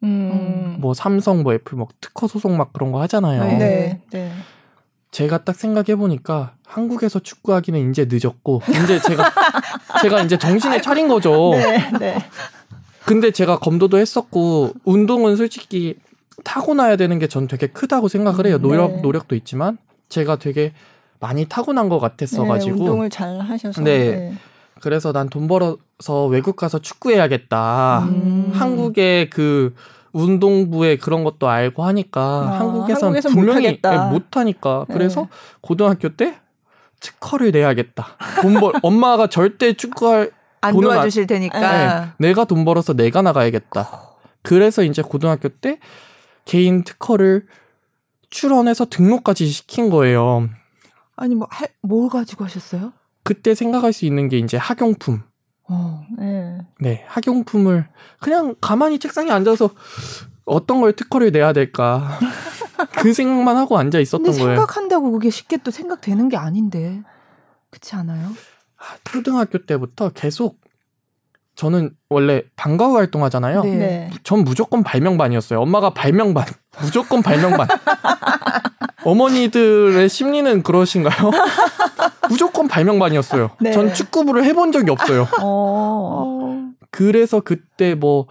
음. 뭐 삼성, 뭐 애플, 뭐 특허 소송 막 그런 거 하잖아요. 네. 네. 제가 딱 생각해 보니까 한국에서 축구하기는 이제 늦었고 이제 제가 제가 이제 정신을 차린 거죠. 네, 네. 근데 제가 검도도 했었고 운동은 솔직히 타고나야 되는 게 전 되게 크다고 생각을 해요. 노력 네. 노력도 있지만 제가 되게 많이 타고난 것 같았어 가지고 네, 운동을 잘 하셔서 네. 네. 그래서 난 돈 벌어서 외국 가서 축구해야겠다. 음. 한국의 그 운동부의 그런 것도 알고 하니까 아, 한국에선 분명히 못 하니까 네. 그래서 고등학교 때 특허를 내야겠다. 돈 벌 엄마가 절대 축구할 안 도와주실 테니까 네, 내가 돈 벌어서 내가 나가야겠다. 그래서 이제 고등학교 때 개인 특허를 출원해서 등록까지 시킨 거예요. 아니 뭐뭘 가지고 하셨어요? 그때 생각할 수 있는 게 이제 학용품. 어, 네. 네, 학용품을 그냥 가만히 책상에 앉아서 어떤 걸 특허를 내야 될까 그 생각만 하고 앉아 있었던 근데 거예요. 생각한다고 그게 쉽게 또 생각되는 게 아닌데 그렇지 않아요? 아, 초등학교 때부터 계속 저는 원래 방과후 활동하잖아요. 네. 네. 전 무조건 발명반이었어요. 엄마가 발명반, 무조건 발명반. 어머니들의 심리는 그러신가요? 무조건 발명반이었어요. 네. 전 축구부를 해본 적이 없어요. 어. 그래서 그때 뭐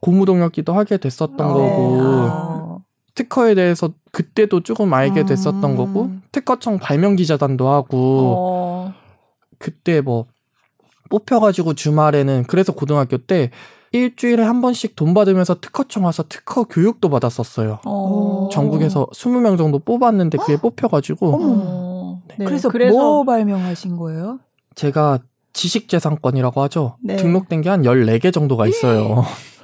고무동력기도 하게 됐었던 어. 거고 아. 특허에 대해서 그때도 조금 알게 음. 됐었던 음. 거고 특허청 발명 기자단도 하고 어. 그때 뭐 뽑혀가지고 주말에는 그래서 고등학교 때 일주일에 한 번씩 돈 받으면서 특허청 와서 특허 교육도 받았었어요. 어. 전국에서 20명 정도 뽑았는데 그게 뽑혀가지고. 네. 그래서, 그래서 뭐 발명하신 거예요? 제가 지식재산권이라고 하죠. 네. 등록된 게 한 14개 정도가 있어요.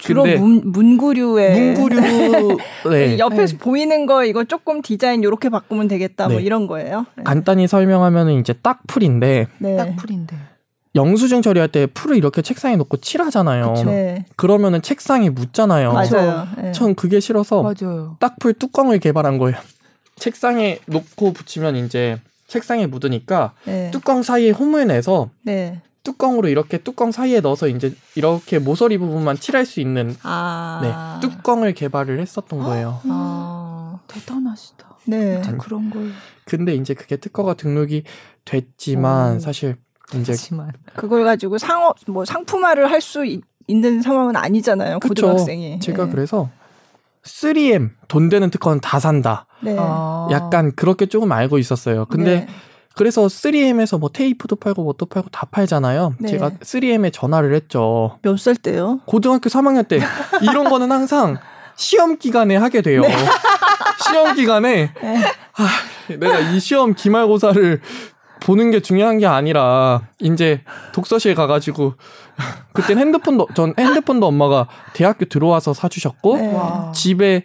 주로 문, 문구류에 문구류 네. 옆에서 네. 보이는 거 이거 조금 디자인 이렇게 바꾸면 되겠다 뭐 네. 이런 거예요. 네. 간단히 설명하면 이제 딱풀인데 네. 딱풀인데 영수증 처리할 때 풀을 이렇게 책상에 놓고 칠하잖아요. 네. 그러면은 책상이 묻잖아요. 맞아요. 네. 전 그게 싫어서 맞아요. 딱풀 뚜껑을 개발한 거예요. 책상에 놓고 붙이면 이제 책상에 묻으니까 네. 뚜껑 사이에 홈을 내서 네. 뚜껑으로 이렇게 뚜껑 사이에 넣어서 이제 이렇게 모서리 부분만 칠할 수 있는 아. 네, 뚜껑을 개발을 했었던 거예요. 아. 대단하시다. 네. 그런 걸. 근데 이제 그게 특허가 등록이 됐지만 오. 사실 이제 그렇지만. 그걸 가지고 상업 뭐 상품화를 할 수 있는 상황은 아니잖아요. 그쵸. 고등학생이. 제가 네. 그래서 3M 돈 되는 특허는 다 산다. 네. 아. 약간 그렇게 조금 알고 있었어요. 근데 네. 그래서 3M에서 뭐 테이프도 팔고 뭣도 팔고 다 팔잖아요. 네. 제가 3M에 전화를 했죠. 몇 살 때요? 고등학교 3학년 때. 이런 거는 항상 시험 기간에 하게 돼요. 네. 시험 기간에 네. 아, 내가 이 시험 기말고사를 보는 게 중요한 게 아니라 이제 독서실 가가지고 그땐 핸드폰도 전 핸드폰도 엄마가 대학교 들어와서 사주셨고 네. 집에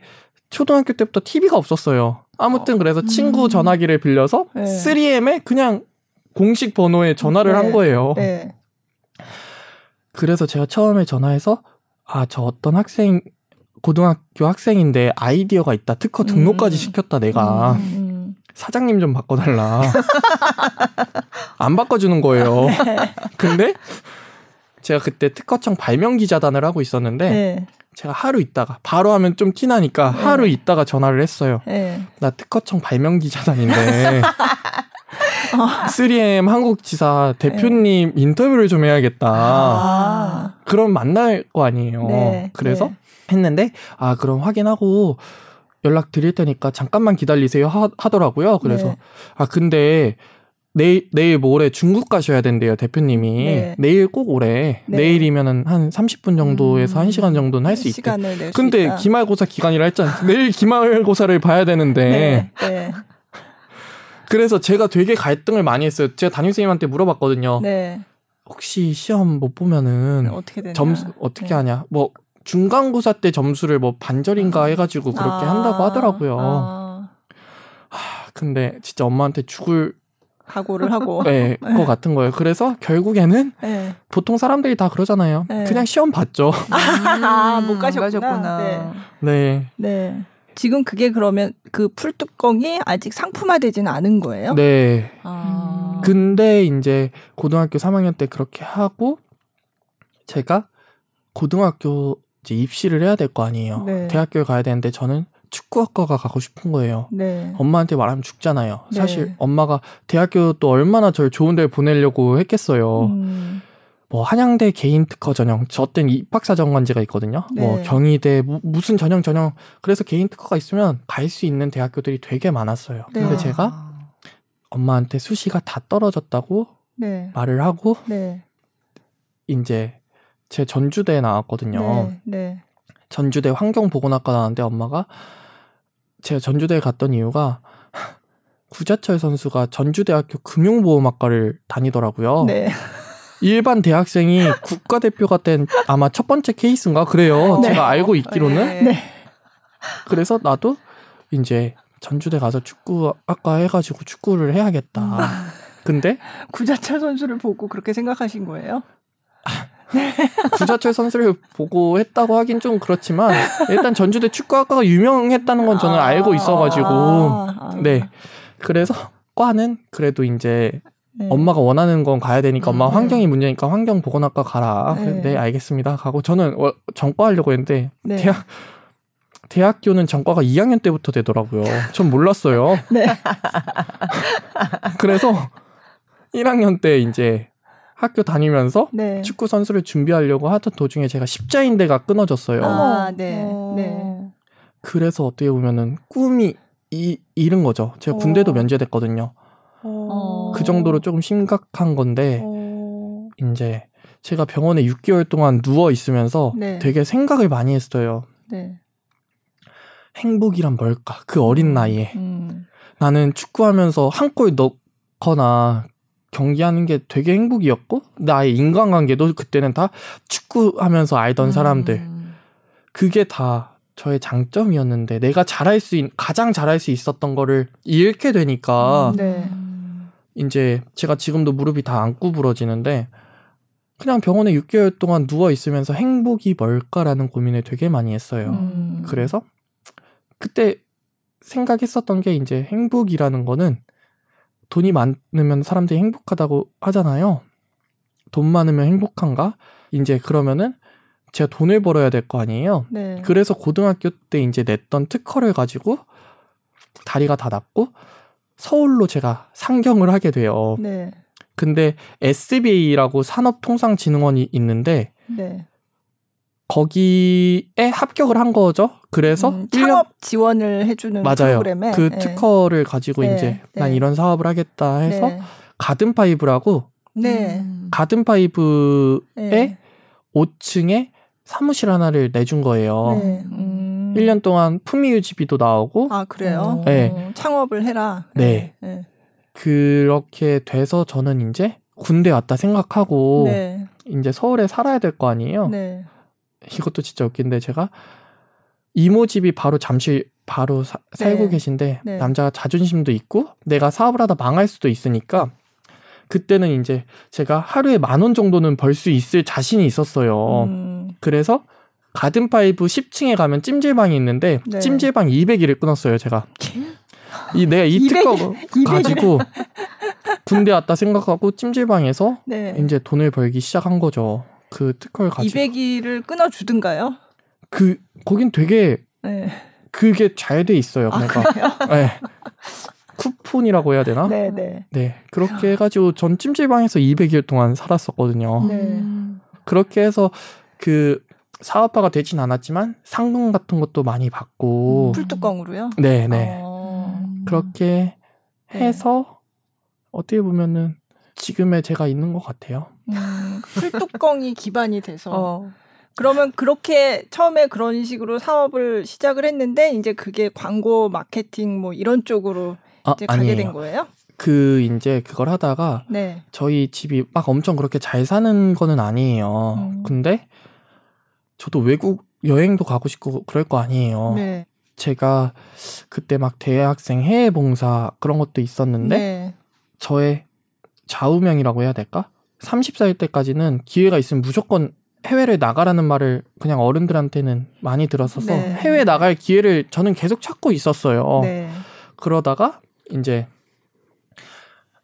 초등학교 때부터 TV가 없었어요. 아무튼 그래서 친구 음. 전화기를 빌려서 네. 3M에 그냥 공식 번호에 전화를 네. 한 거예요. 네. 그래서 제가 처음에 전화해서 아 저 어떤 학생 고등학교 학생인데 아이디어가 있다 특허 등록까지 음. 시켰다 내가 음. 음. 사장님 좀 바꿔달라 안 바꿔주는 거예요. 네. 근데 제가 그때 특허청 발명 기자단을 하고 있었는데 네. 제가 하루 있다가 바로 하면 좀 티나니까 네. 하루 있다가 전화를 했어요. 네. 나 특허청 발명 기자단인데 3M 한국지사 대표님 네. 인터뷰를 좀 해야겠다. 아. 그럼 만날 거 아니에요. 네. 그래서 네. 했는데 아 그럼 확인하고 연락 드릴 테니까 잠깐만 기다리세요 하, 더라고요 그래서 네. 아 근데 내일 내일 모레 중국 가셔야 된대요 대표님이 네. 내일 꼭 오래 네. 내일이면은 한 30분 정도에서 음, 1 시간 정도는 할 수 있대. 근데 기말고사 기간이라 했잖아. 내일 기말고사를 봐야 되는데. 네. 네. 그래서 제가 되게 갈등을 많이 했어요. 제가 담임 선생님한테 물어봤거든요. 네. 혹시 시험 못 보면은 어떻게 되냐? 점수 어떻게 네. 하냐? 뭐 중간고사 때 점수를 뭐 반절인가 아. 해가지고 그렇게 아. 한다고 하더라고요. 아. 하, 근데 진짜 엄마한테 죽을 각오를 하고. 네, 거 같은 거예요. 그래서 결국에는 네. 보통 사람들이 다 그러잖아요. 네. 그냥 시험 봤죠. 아, 못 가셨구나. 네. 네. 네. 지금 그게 그러면 그 풀뚜껑이 아직 상품화되지는 않은 거예요? 네. 아. 근데 이제 고등학교 3학년 때 그렇게 하고 제가 고등학교 이제 입시를 해야 될 거 아니에요. 네. 대학교에 가야 되는데 저는 축구학과가 가고 싶은 거예요. 네. 엄마한테 말하면 죽잖아요. 네. 사실 엄마가 대학교 또 얼마나 절 좋은 데를 보내려고 했겠어요. 음. 뭐 한양대 개인 특허 전형 저 때는 입학사정관제가 있거든요. 뭐 네. 뭐 경희대 무, 무슨 전형 전형 그래서 개인 특허가 있으면 갈 수 있는 대학교들이 되게 많았어요. 네. 근데 제가 엄마한테 수시가 다 떨어졌다고 네. 말을 하고 네. 이제 제 전주대에 나왔거든요. 네. 네. 전주대 환경보건학과 나왔는데 엄마가 제가 전주대에 갔던 이유가 구자철 선수가 전주대학교 금융보험학과를 다니더라고요. 네. 일반 대학생이 국가대표가 된 아마 첫 번째 케이스인가 그래요. 네. 제가 알고 있기로는. 네. 네. 그래서 나도 이제 전주대 가서 축구 아까 해가지고 축구를 해야겠다. 음. 근데 구자철 선수를 보고 그렇게 생각하신 거예요? 구자철 선수를 보고 했다고 하긴 좀 그렇지만 일단 전주대 축구학과가 유명했다는 건 저는 아~ 알고 있어가지고 아~ 네 그래서 과는 그래도 이제 네. 엄마가 원하는 건 가야 되니까 엄마 음, 환경이 문제니까 환경 보건학과 가라. 네. 네, 알겠습니다. 가고 저는 전과 하려고 했는데 네. 대학 대학교는 전과가 2학년 때부터 되더라고요. 전 몰랐어요. 네. 그래서 1학년 때 이제 학교 다니면서 네. 축구 선수를 준비하려고 하던 도중에 제가 십자인대가 끊어졌어요. 아, 네. 어. 네. 그래서 어떻게 보면은 꿈이 이, 잃은 거죠. 제가 군대도 어. 면제됐거든요. 어. 그 정도로 조금 심각한 건데 어. 이제 제가 병원에 6개월 동안 누워 있으면서 네. 되게 생각을 많이 했어요. 네. 행복이란 뭘까? 그 어린 음. 나이에 음. 나는 축구하면서 한 골 넣거나 경기하는 게 되게 행복이었고 나의 인간관계도 그때는 다 축구하면서 알던 음. 사람들 그게 다 저의 장점이었는데 내가 잘할 수 있, 가장 잘할 수 있었던 거를 잃게 되니까 음, 네. 이제 제가 지금도 무릎이 다 안 구부러지는데 그냥 병원에 6개월 동안 누워 있으면서 행복이 뭘까라는 고민을 되게 많이 했어요. 음. 그래서 그때 생각했었던 게 이제 행복이라는 거는 돈이 많으면 사람들이 행복하다고 하잖아요. 돈 많으면 행복한가? 이제 그러면은 제가 돈을 벌어야 될 거 아니에요. 네. 그래서 고등학교 때 이제 냈던 특허를 가지고 다리가 다 낫고 서울로 제가 상경을 하게 돼요. 네. 근데 SBA라고 산업통상진흥원이 있는데 네. 거기에 합격을 한 거죠. 그래서 음, 창업 1년... 지원을 해주는 맞아요. 프로그램에 그 네. 특허를 가지고 네. 이제 네. 난 이런 사업을 하겠다 해서 네. 가든 파이브라고 네. 가든 파이브의 5층에 사무실 하나를 내준 거예요. 네. 음. 음. 1년 동안 품위 유지비도 나오고 아 그래요? 네. 창업을 해라. 네. 네. 그렇게 돼서 저는 이제 군대 왔다 생각하고 네. 이제 서울에 살아야 될 거 아니에요. 네. 이것도 진짜 웃긴데 제가 이모 집이 바로 잠시 바로 사, 살고 네. 계신데 네. 남자가 자존심도 있고 내가 사업을 하다 망할 수도 있으니까 그때는 이제 제가 하루에 만 원 정도는 벌 수 있을 자신이 있었어요. 음. 그래서 가든파이브 10층에 가면 찜질방이 있는데 네. 찜질방 200일을 끊었어요, 제가. 이 내가 이 200, 특허 가지고 군대 왔다 생각하고 찜질방에서 네. 이제 돈을 벌기 시작한 거죠. 그 특허를 가지고. 200일을 끊어 주든가요? 그 거긴 되게 네. 그게 잘 돼 있어요. 아, 그러니까. 아, 네. 쿠폰이라고 해야 되나? 네, 네. 네. 그렇게 해 가지고 전 찜질방에서 200일 동안 살았었거든요. 네. 그렇게 해서 그 사업화가 되진 않았지만 상금 같은 것도 많이 받고 음, 풀뚜껑으로요? 네, 네. 어... 그렇게 네. 해서 네. 어떻게 보면은 지금의 제가 있는 것 같아요. 음, 풀뚜껑이 기반이 돼서. 어. 그러면 그렇게 처음에 그런 식으로 사업을 시작을 했는데 이제 그게 광고 마케팅 뭐 이런 쪽으로 아, 이제 가게 아니에요. 된 거예요? 그 이제 그걸 하다가 네. 저희 집이 막 엄청 그렇게 잘 사는 거는 아니에요. 음. 근데 저도 외국 여행도 가고 싶고 그럴 거 아니에요. 네. 제가 그때 막 대학생 해외 봉사 그런 것도 있었는데 네. 저의 좌우명이라고 해야 될까? 30살 때까지는 기회가 있으면 무조건 해외를 나가라는 말을 그냥 어른들한테는 많이 들었어서 네. 해외 나갈 기회를 저는 계속 찾고 있었어요. 네. 그러다가 이제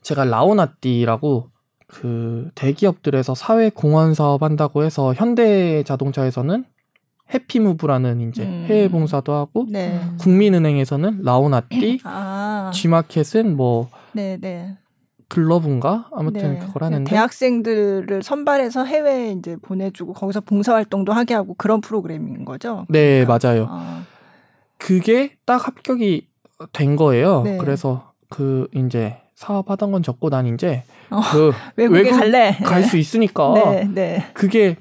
제가 라오나띠라고 그 대기업들에서 사회 공헌 사업 한다고 해서 현대 자동차에서는 해피무브라는 이제 음. 해외 봉사도 하고 네. 국민은행에서는 라오나띠, 아. G마켓은 뭐 네, 네. 글러브인가 아무튼 네. 그걸 하는데 대학생들을 선발해서 해외에 이제 보내주고 거기서 봉사 활동도 하게 하고 그런 프로그램인 거죠. 네 그러니까. 맞아요. 아. 그게 딱 합격이 된 거예요. 네. 그래서 그 이제 사업하던 건 적고 난 이제 어, 그 외국에 외국 갈래 갈 수 있으니까 네, 네. 그게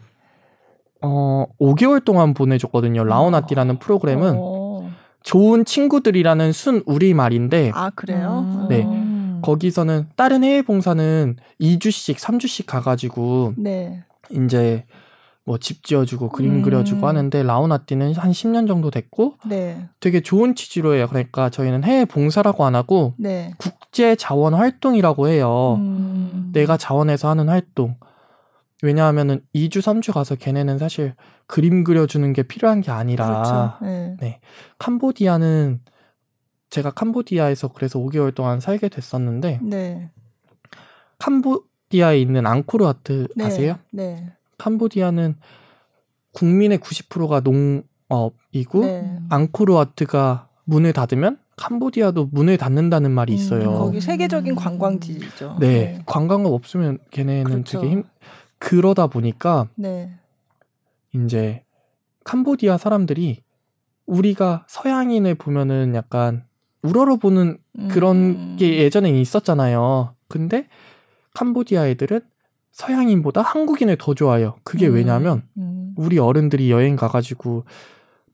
어 5개월 동안 보내줬거든요. 라오나띠라는 프로그램은 어. 좋은 친구들이라는 순 우리 말인데 아 그래요? 네. 거기서는 다른 해외 봉사는 2주씩, 3주씩 가가지고 네. 이제 뭐 집 지어주고 그림 음. 그려주고 하는데 라오나띠는 한 10년 정도 됐고 네. 되게 좋은 취지로 해요. 그러니까 저희는 해외 봉사라고 안 하고 네. 국제 자원 활동이라고 해요. 음. 내가 자원해서 하는 활동. 왜냐하면은 2주, 3주 가서 걔네는 사실 그림 그려주는 게 필요한 게 아니라 그렇죠. 네. 네. 캄보디아는 제가 캄보디아에서 그래서 5개월 동안 살게 됐었는데 네. 캄보디아에 있는 앙코르와트 네. 아세요? 네. 캄보디아는 국민의 90%가 농업이고 네. 앙코르와트가 문을 닫으면 캄보디아도 문을 닫는다는 말이 음, 있어요. 음, 거기 세계적인 관광지죠. 네, 네. 관광업 없으면 걔네는 그렇죠. 되게 힘. 그러다 보니까 네. 이제 캄보디아 사람들이 우리가 서양인을 보면은 약간 우러러보는 그런 음. 게 예전에 있었잖아요. 근데 캄보디아 애들은 서양인보다 한국인을 더 좋아해요. 그게 음. 왜냐면 음. 우리 어른들이 여행 가가지고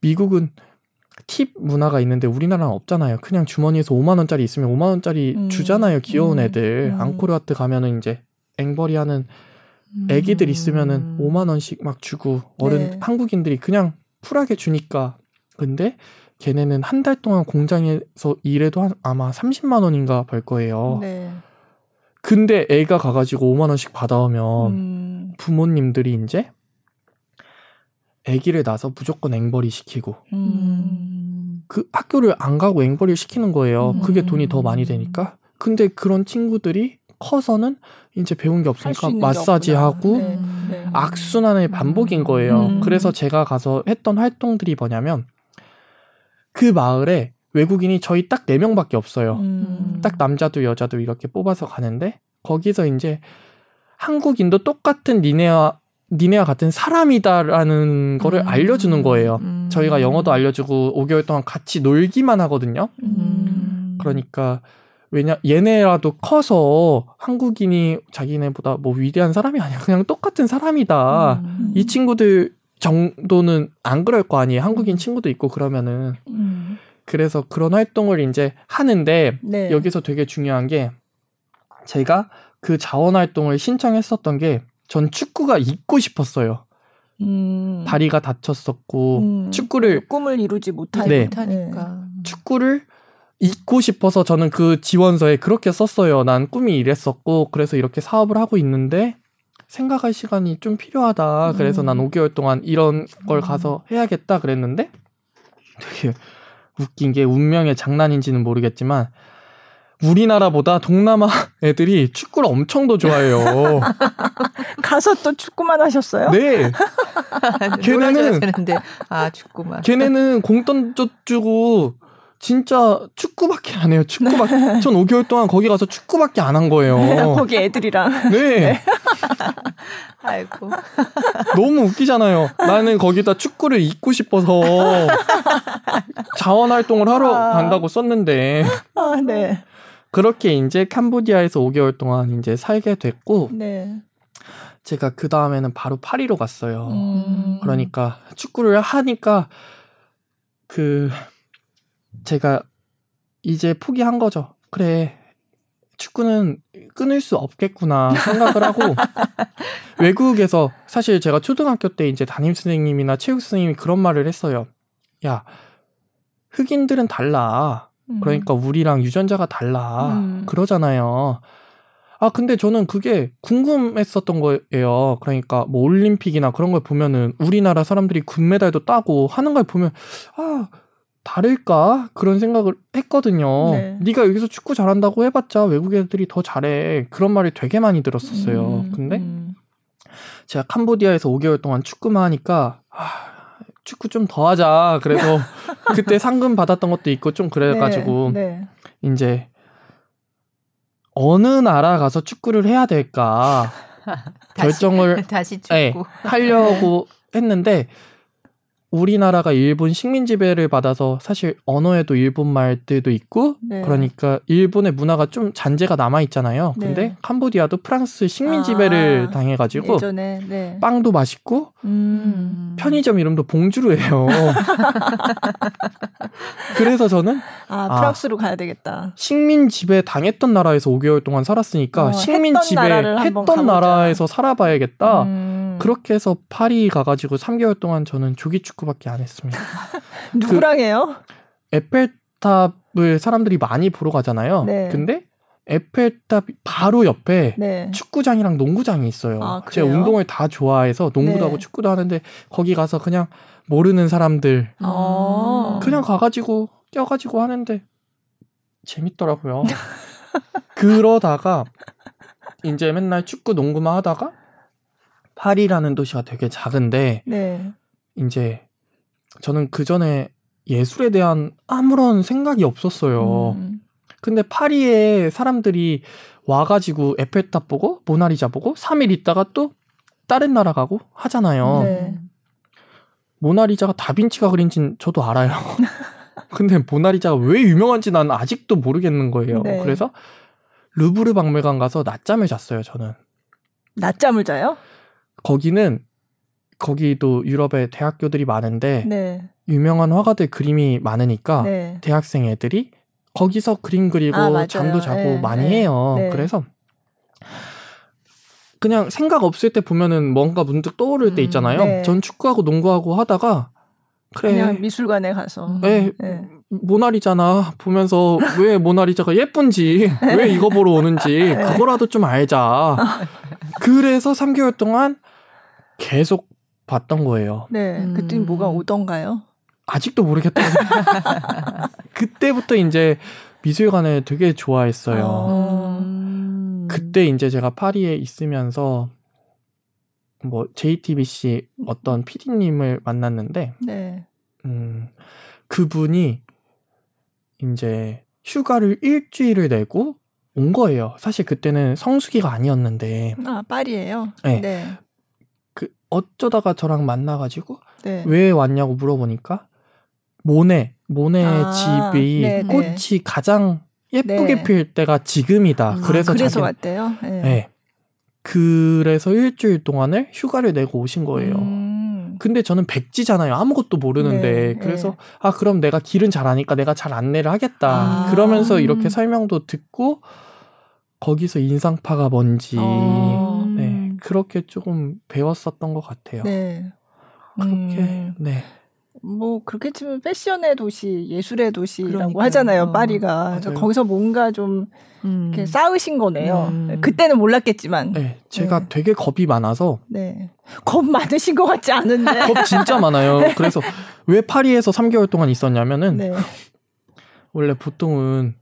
미국은 팁 문화가 있는데 우리나라는 없잖아요. 그냥 주머니에서 5만 원짜리 있으면 5만 원짜리 음. 주잖아요. 귀여운 음. 애들. 음. 앙코르와트 가면은 이제 앵벌이 하는 애기들 있으면은 5만 원씩 막 주고 어른 네. 한국인들이 그냥 쿨하게 주니까 근데 걔네는 한 달 동안 공장에서 일해도 한 아마 30만 원인가 벌 거예요. 네. 근데 애가 가가지고 5만 원씩 받아오면 음. 부모님들이 이제 애기를 낳아서 무조건 앵벌이 시키고 음. 그 학교를 안 가고 앵벌이 시키는 거예요. 음. 그게 돈이 더 많이 되니까. 근데 그런 친구들이 커서는 이제 배운 게 없으니까 마사지 하고 네. 네. 악순환의 반복인 거예요. 음. 그래서 제가 가서 했던 활동들이 뭐냐면 그 마을에 외국인이 저희 딱 4명밖에 없어요. 음. 딱 남자도 여자도 이렇게 뽑아서 가는데 거기서 이제 한국인도 똑같은 니네와 니네와 같은 사람이다라는 거를 음. 알려주는 거예요. 음. 저희가 영어도 알려주고 5개월 동안 같이 놀기만 하거든요. 음. 그러니까 왜냐 얘네라도 커서 한국인이 자기네보다 뭐 위대한 사람이 아니야 그냥 똑같은 사람이다. 음. 이 친구들 정도는 안 그럴 거 아니에요. 한국인 음. 친구도 있고 그러면은. 음. 그래서 그런 활동을 이제 하는데 네. 여기서 되게 중요한 게 제가 그 자원 활동을 신청했었던 게 전 축구가 있고 싶었어요. 음. 다리가 다쳤었고 음. 축구를 꿈을 이루지 못하, 네. 못하니까 축구를 잊고 싶어서 저는 그 지원서에 그렇게 썼어요. 난 꿈이 이랬었고 그래서 이렇게 사업을 하고 있는데 생각할 시간이 좀 필요하다. 그래서 음. 난 5개월 동안 이런 걸 음. 가서 해야겠다 그랬는데 되게 웃긴 게 운명의 장난인지는 모르겠지만 우리나라보다 동남아 애들이 축구를 엄청 더 좋아해요. 가서 또 축구만 하셨어요? 네. 걔네는 되는데 아 축구만. 걔네는 공 던져주고 진짜 축구밖에 안 해요. 축구밖에. 전 5개월 동안 거기 가서 축구밖에 안 한 거예요. 거기 애들이랑. 네. 네. 아이고. 너무 웃기잖아요. 나는 거기다 축구를 잊고 싶어서 자원 활동을 하러 아. 간다고 썼는데. 아, 네. 그렇게 이제 캄보디아에서 5개월 동안 이제 살게 됐고. 네. 제가 그 다음에는 바로 파리로 갔어요. 음. 그러니까 축구를 하니까 그 제가 이제 포기한 거죠. 그래. 축구는 끊을 수 없겠구나 생각을 하고 외국에서 사실 제가 초등학교 때 이제 담임 선생님이나 체육 선생님이 그런 말을 했어요. 야, 흑인들은 달라. 음. 그러니까 우리랑 유전자가 달라. 음. 그러잖아요. 아, 근데 저는 그게 궁금했었던 거예요. 그러니까 뭐 올림픽이나 그런 걸 보면은 우리나라 사람들이 금메달도 따고 하는 걸 보면 아, 다를까 그런 생각을 했거든요. 네. 네가 여기서 축구 잘한다고 해봤자 외국 애들이 더 잘해 그런 말이 되게 많이 들었었어요. 음, 근데 음. 제가 캄보디아에서 5개월 동안 축구만 하니까 아, 축구 좀 더 하자. 그래서 그때 상금 받았던 것도 있고 좀 그래가지고 네, 네. 이제 어느 나라 가서 축구를 해야 될까 결정을 다시, 다시 네, 하려고 했는데 우리나라가 일본 식민 지배를 받아서 사실 언어에도 일본 말들도 있고 네. 그러니까 일본의 문화가 좀 잔재가 남아 있잖아요. 네. 근데 캄보디아도 프랑스 식민 지배를 아, 당해 가지고 예전에, 네. 빵도 맛있고 음. 편의점 이름도 봉주르예요. 그래서 저는 아, 아 프랑스로 아, 가야 되겠다. 식민 지배 당했던 나라에서 5개월 동안 살았으니까 어, 식민 지배 했던 나라에서 살아봐야겠다. 음. 그렇게 해서 파리 가가지고 3개월 동안 저는 조기 축구밖에 안 했습니다. 누구랑 그 해요? 에펠탑을 사람들이 많이 보러 가잖아요. 네. 근데 에펠탑 바로 옆에 네. 축구장이랑 농구장이 있어요. 아, 제가 운동을 다 좋아해서 농구도 네. 하고 축구도 하는데 거기 가서 그냥 모르는 사람들 아. 그냥 가가지고 껴가지고 하는데 재밌더라고요. 그러다가 이제 맨날 축구 농구만 하다가 파리라는 도시가 되게 작은데 네. 이제 저는 그 전에 예술에 대한 아무런 생각이 없었어요. 음. 근데 파리에 사람들이 와가지고 에펠탑 보고 모나리자 보고 3일 있다가 또 다른 나라 가고 하잖아요. 네. 모나리자가 다빈치가 그린진 저도 알아요. 근데 모나리자가 왜 유명한지 난 아직도 모르겠는 거예요. 네. 그래서 루브르 박물관 가서 낮잠을 잤어요, 저는. 낮잠을 자요? 거기는 거기도 유럽에 대학교들이 많은데 네. 유명한 화가들 그림이 많으니까 네. 대학생 애들이 거기서 그림 그리고 아, 잠도 자고 네. 많이 네. 해요. 네. 그래서 그냥 생각 없을 때 보면은 뭔가 문득 떠오를 때 음, 있잖아요. 음, 전 축구하고 농구하고 하다가 그래. 그냥 미술관에 가서. 네, 네. 모나리자나 보면서 왜 모나리자가 예쁜지, 왜 이거 보러 오는지, 그거라도 좀 알자. 그래서 3개월 동안 계속 봤던 거예요. 네. 음. 그때 뭐가 오던가요? 아직도 모르겠다. 그때부터 이제 미술관을 되게 좋아했어요. 음. 그때 이제 제가 파리에 있으면서 뭐 JTBC 어떤 PD님을 만났는데, 네. 음, 그분이 이제 휴가를 일주일을 내고 온 거예요. 사실 그때는 성수기가 아니었는데. 아, 파리예요? 네. 네. 어쩌다가 저랑 만나 가지고 네. 왜 왔냐고 물어보니까 모네 모네 아, 집이 네네. 네. 꽃이 가장 예쁘게 네. 필 때가 지금이다. 음, 그래서 그래서 자기, 왔대요. 네. 네. 그래서 일주일 동안을 휴가를 내고 오신 거예요. 음. 근데 저는 백지잖아요. 아무것도 모르는데. 네, 그래서 네. 아 그럼 내가 길은 잘 아니까 내가 잘 안내를 하겠다. 아. 그러면서 이렇게 설명도 듣고 거기서 인상파가 뭔지 어. 네 그렇게 조금 배웠었던 것 같아요. 네. 그렇게 음. 네. 뭐 그렇게 치면 패션의 도시, 예술의 도시라고 그러니까요. 하잖아요. 어. 파리가. 거기서 뭔가 좀 음. 이렇게 쌓으신 거네요. 음. 그때는 몰랐겠지만. 네, 제가 네. 되게 겁이 많아서. 네. 겁 많으신 것 같지 않은데. 겁 진짜 많아요. 네. 그래서 왜 파리에서 3개월 동안 있었냐면은 네. 원래 보통은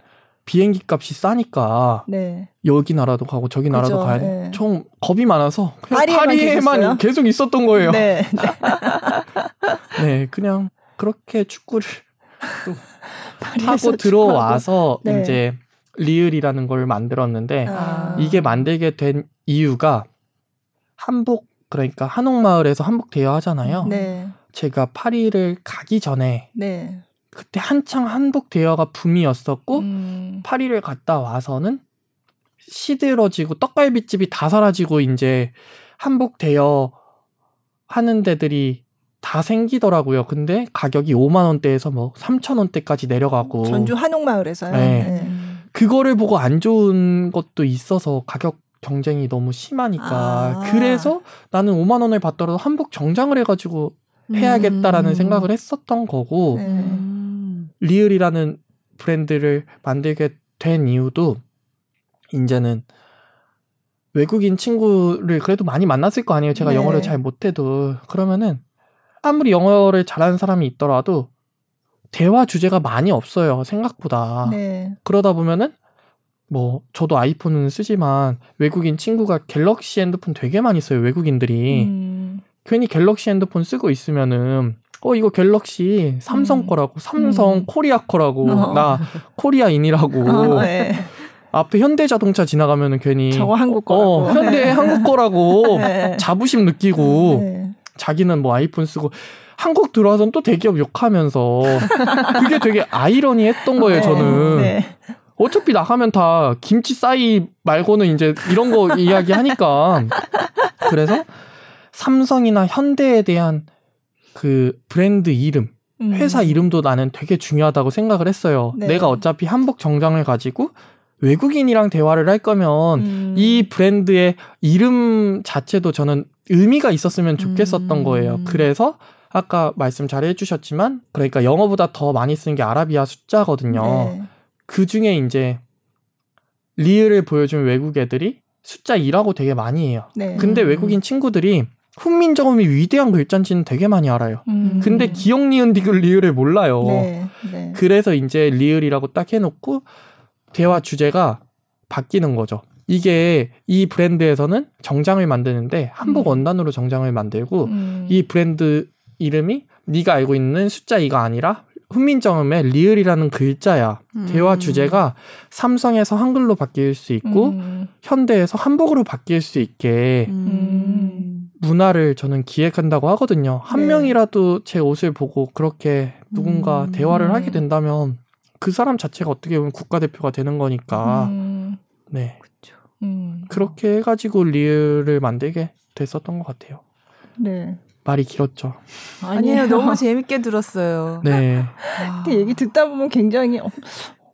비행기 값이 싸니까 네. 여기 나라도 가고 저기 나라도 그죠, 가야 돼. 네. 좀 겁이 많아서 그냥 파리에만, 파리에만 계속 있었던 거예요. 네. 네. 네 그냥 그렇게 축구를 하고 들어와서 네. 이제 리을이라는 걸 만들었는데 아. 이게 만들게 된 이유가 한복 그러니까 한옥마을에서 한복 대여하잖아요. 네. 제가 파리를 가기 전에 네. 그때 한창 한복 대여가 붐이었었고 음. 파리를 갔다 와서는 시들어지고 떡갈비집이 다 사라지고 이제 한복 대여 하는 데들이 다 생기더라고요. 근데 가격이 5만 원대에서 뭐 3천 원대까지 내려가고 전주 한옥마을에서요. 네. 네. 그거를 보고 안 좋은 것도 있어서 가격 경쟁이 너무 심하니까 아. 그래서 나는 5만 원을 받더라도 한복 정장을 해가지고 해야겠다라는 음. 생각을 했었던 거고 음. 리을이라는 브랜드를 만들게 된 이유도 이제는 외국인 친구를 그래도 많이 만났을 거 아니에요. 제가 네. 영어를 잘 못해도 그러면은 아무리 영어를 잘하는 사람이 있더라도 대화 주제가 많이 없어요. 생각보다. 네. 그러다 보면은 뭐 저도 아이폰은 쓰지만 외국인 친구가 갤럭시 핸드폰 되게 많이 써요. 외국인들이. 음. 괜히 갤럭시 핸드폰 쓰고 있으면은 어 이거 갤럭시 삼성 음. 거라고 삼성 음. 코리아 거라고 어. 나 코리아인이라고 어, 네. 앞에 현대자동차 지나가면은 괜히 저거 한국 거라고 어, 현대 네. 한국 거라고 네. 자부심 느끼고 네. 자기는 뭐 아이폰 쓰고 한국 들어와서는 또 대기업 욕하면서 그게 되게 아이러니했던 거예요 네. 저는 네. 어차피 나가면 다 김치 싸이 말고는 이제 이런 거 이야기 하니까 그래서 삼성이나 현대에 대한 그 브랜드 이름, 음. 회사 이름도 나는 되게 중요하다고 생각을 했어요. 네. 내가 어차피 한복 정장을 가지고 외국인이랑 대화를 할 거면 음. 이 브랜드의 이름 자체도 저는 의미가 있었으면 좋겠었던 음. 거예요. 그래서 아까 말씀 잘 해주셨지만 그러니까 영어보다 더 많이 쓰는 게 아라비아 숫자거든요. 네. 그 중에 이제 리을을 보여준 외국 애들이 숫자 2라고 되게 많이 해요. 네. 근데 외국인 친구들이 훈민정음이 위대한 글자인지는 되게 많이 알아요. 음. 근데 기역 니은 디귿 리을을 몰라요. 네, 네. 그래서 이제 리을이라고 딱 해놓고 대화 주제가 바뀌는 거죠. 이게 이 브랜드에서는 정장을 만드는데 한복 음. 원단으로 정장을 만들고 음. 이 브랜드 이름이 네가 알고 있는 숫자 2가 아니라 훈민정음의 리을이라는 글자야. 음. 대화 주제가 삼성에서 한글로 바뀔 수 있고 음. 현대에서 한복으로 바뀔 수 있게 음. 문화를 저는 기획한다고 하거든요. 한 네. 명이라도 제 옷을 보고 그렇게 누군가 음. 대화를 하게 된다면 그 사람 자체가 어떻게 보면 국가대표가 되는 거니까. 음. 네. 그렇죠. 그렇게 해가지고 리을을 만들게 됐었던 것 같아요. 네. 말이 길었죠. 아니에요. 너무 재밌게 들었어요. 네. 근데 얘기 듣다 보면 굉장히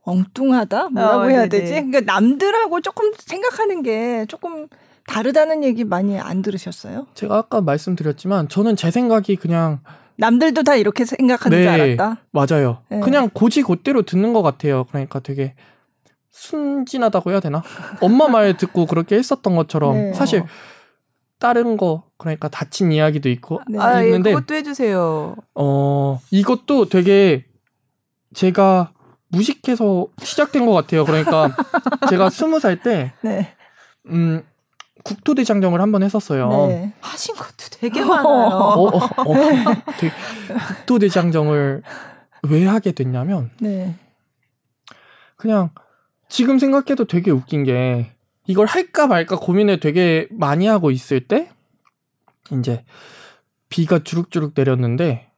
엉뚱하다? 뭐라고 어, 해야 네네. 되지? 그러니까 남들하고 조금 생각하는 게 조금 다르다는 얘기 많이 안 들으셨어요? 제가 아까 말씀드렸지만 저는 제 생각이 그냥 남들도 다 이렇게 생각하는 네, 줄 알았다. 맞아요. 네. 그냥 고지 곧대로 듣는 것 같아요. 그러니까 되게 순진하다고 해야 되나? 엄마 말 듣고 그렇게 했었던 것처럼 네. 사실 다른 거 그러니까 다친 이야기도 있고 네. 아, 예, 있는데 예, 그것도 해주세요. 어 이것도 되게 제가 무식해서 시작된 것 같아요. 그러니까 제가 스무 살 때 네. 음, 국토대장정을 한 번 했었어요. 네. 하신 것도 되게 많아요. 어, 어, 어, 되게 국토대장정을 왜 하게 됐냐면 네. 그냥 지금 생각해도 되게 웃긴 게 이걸 할까 말까 고민을 되게 많이 하고 있을 때 이제 비가 주룩주룩 내렸는데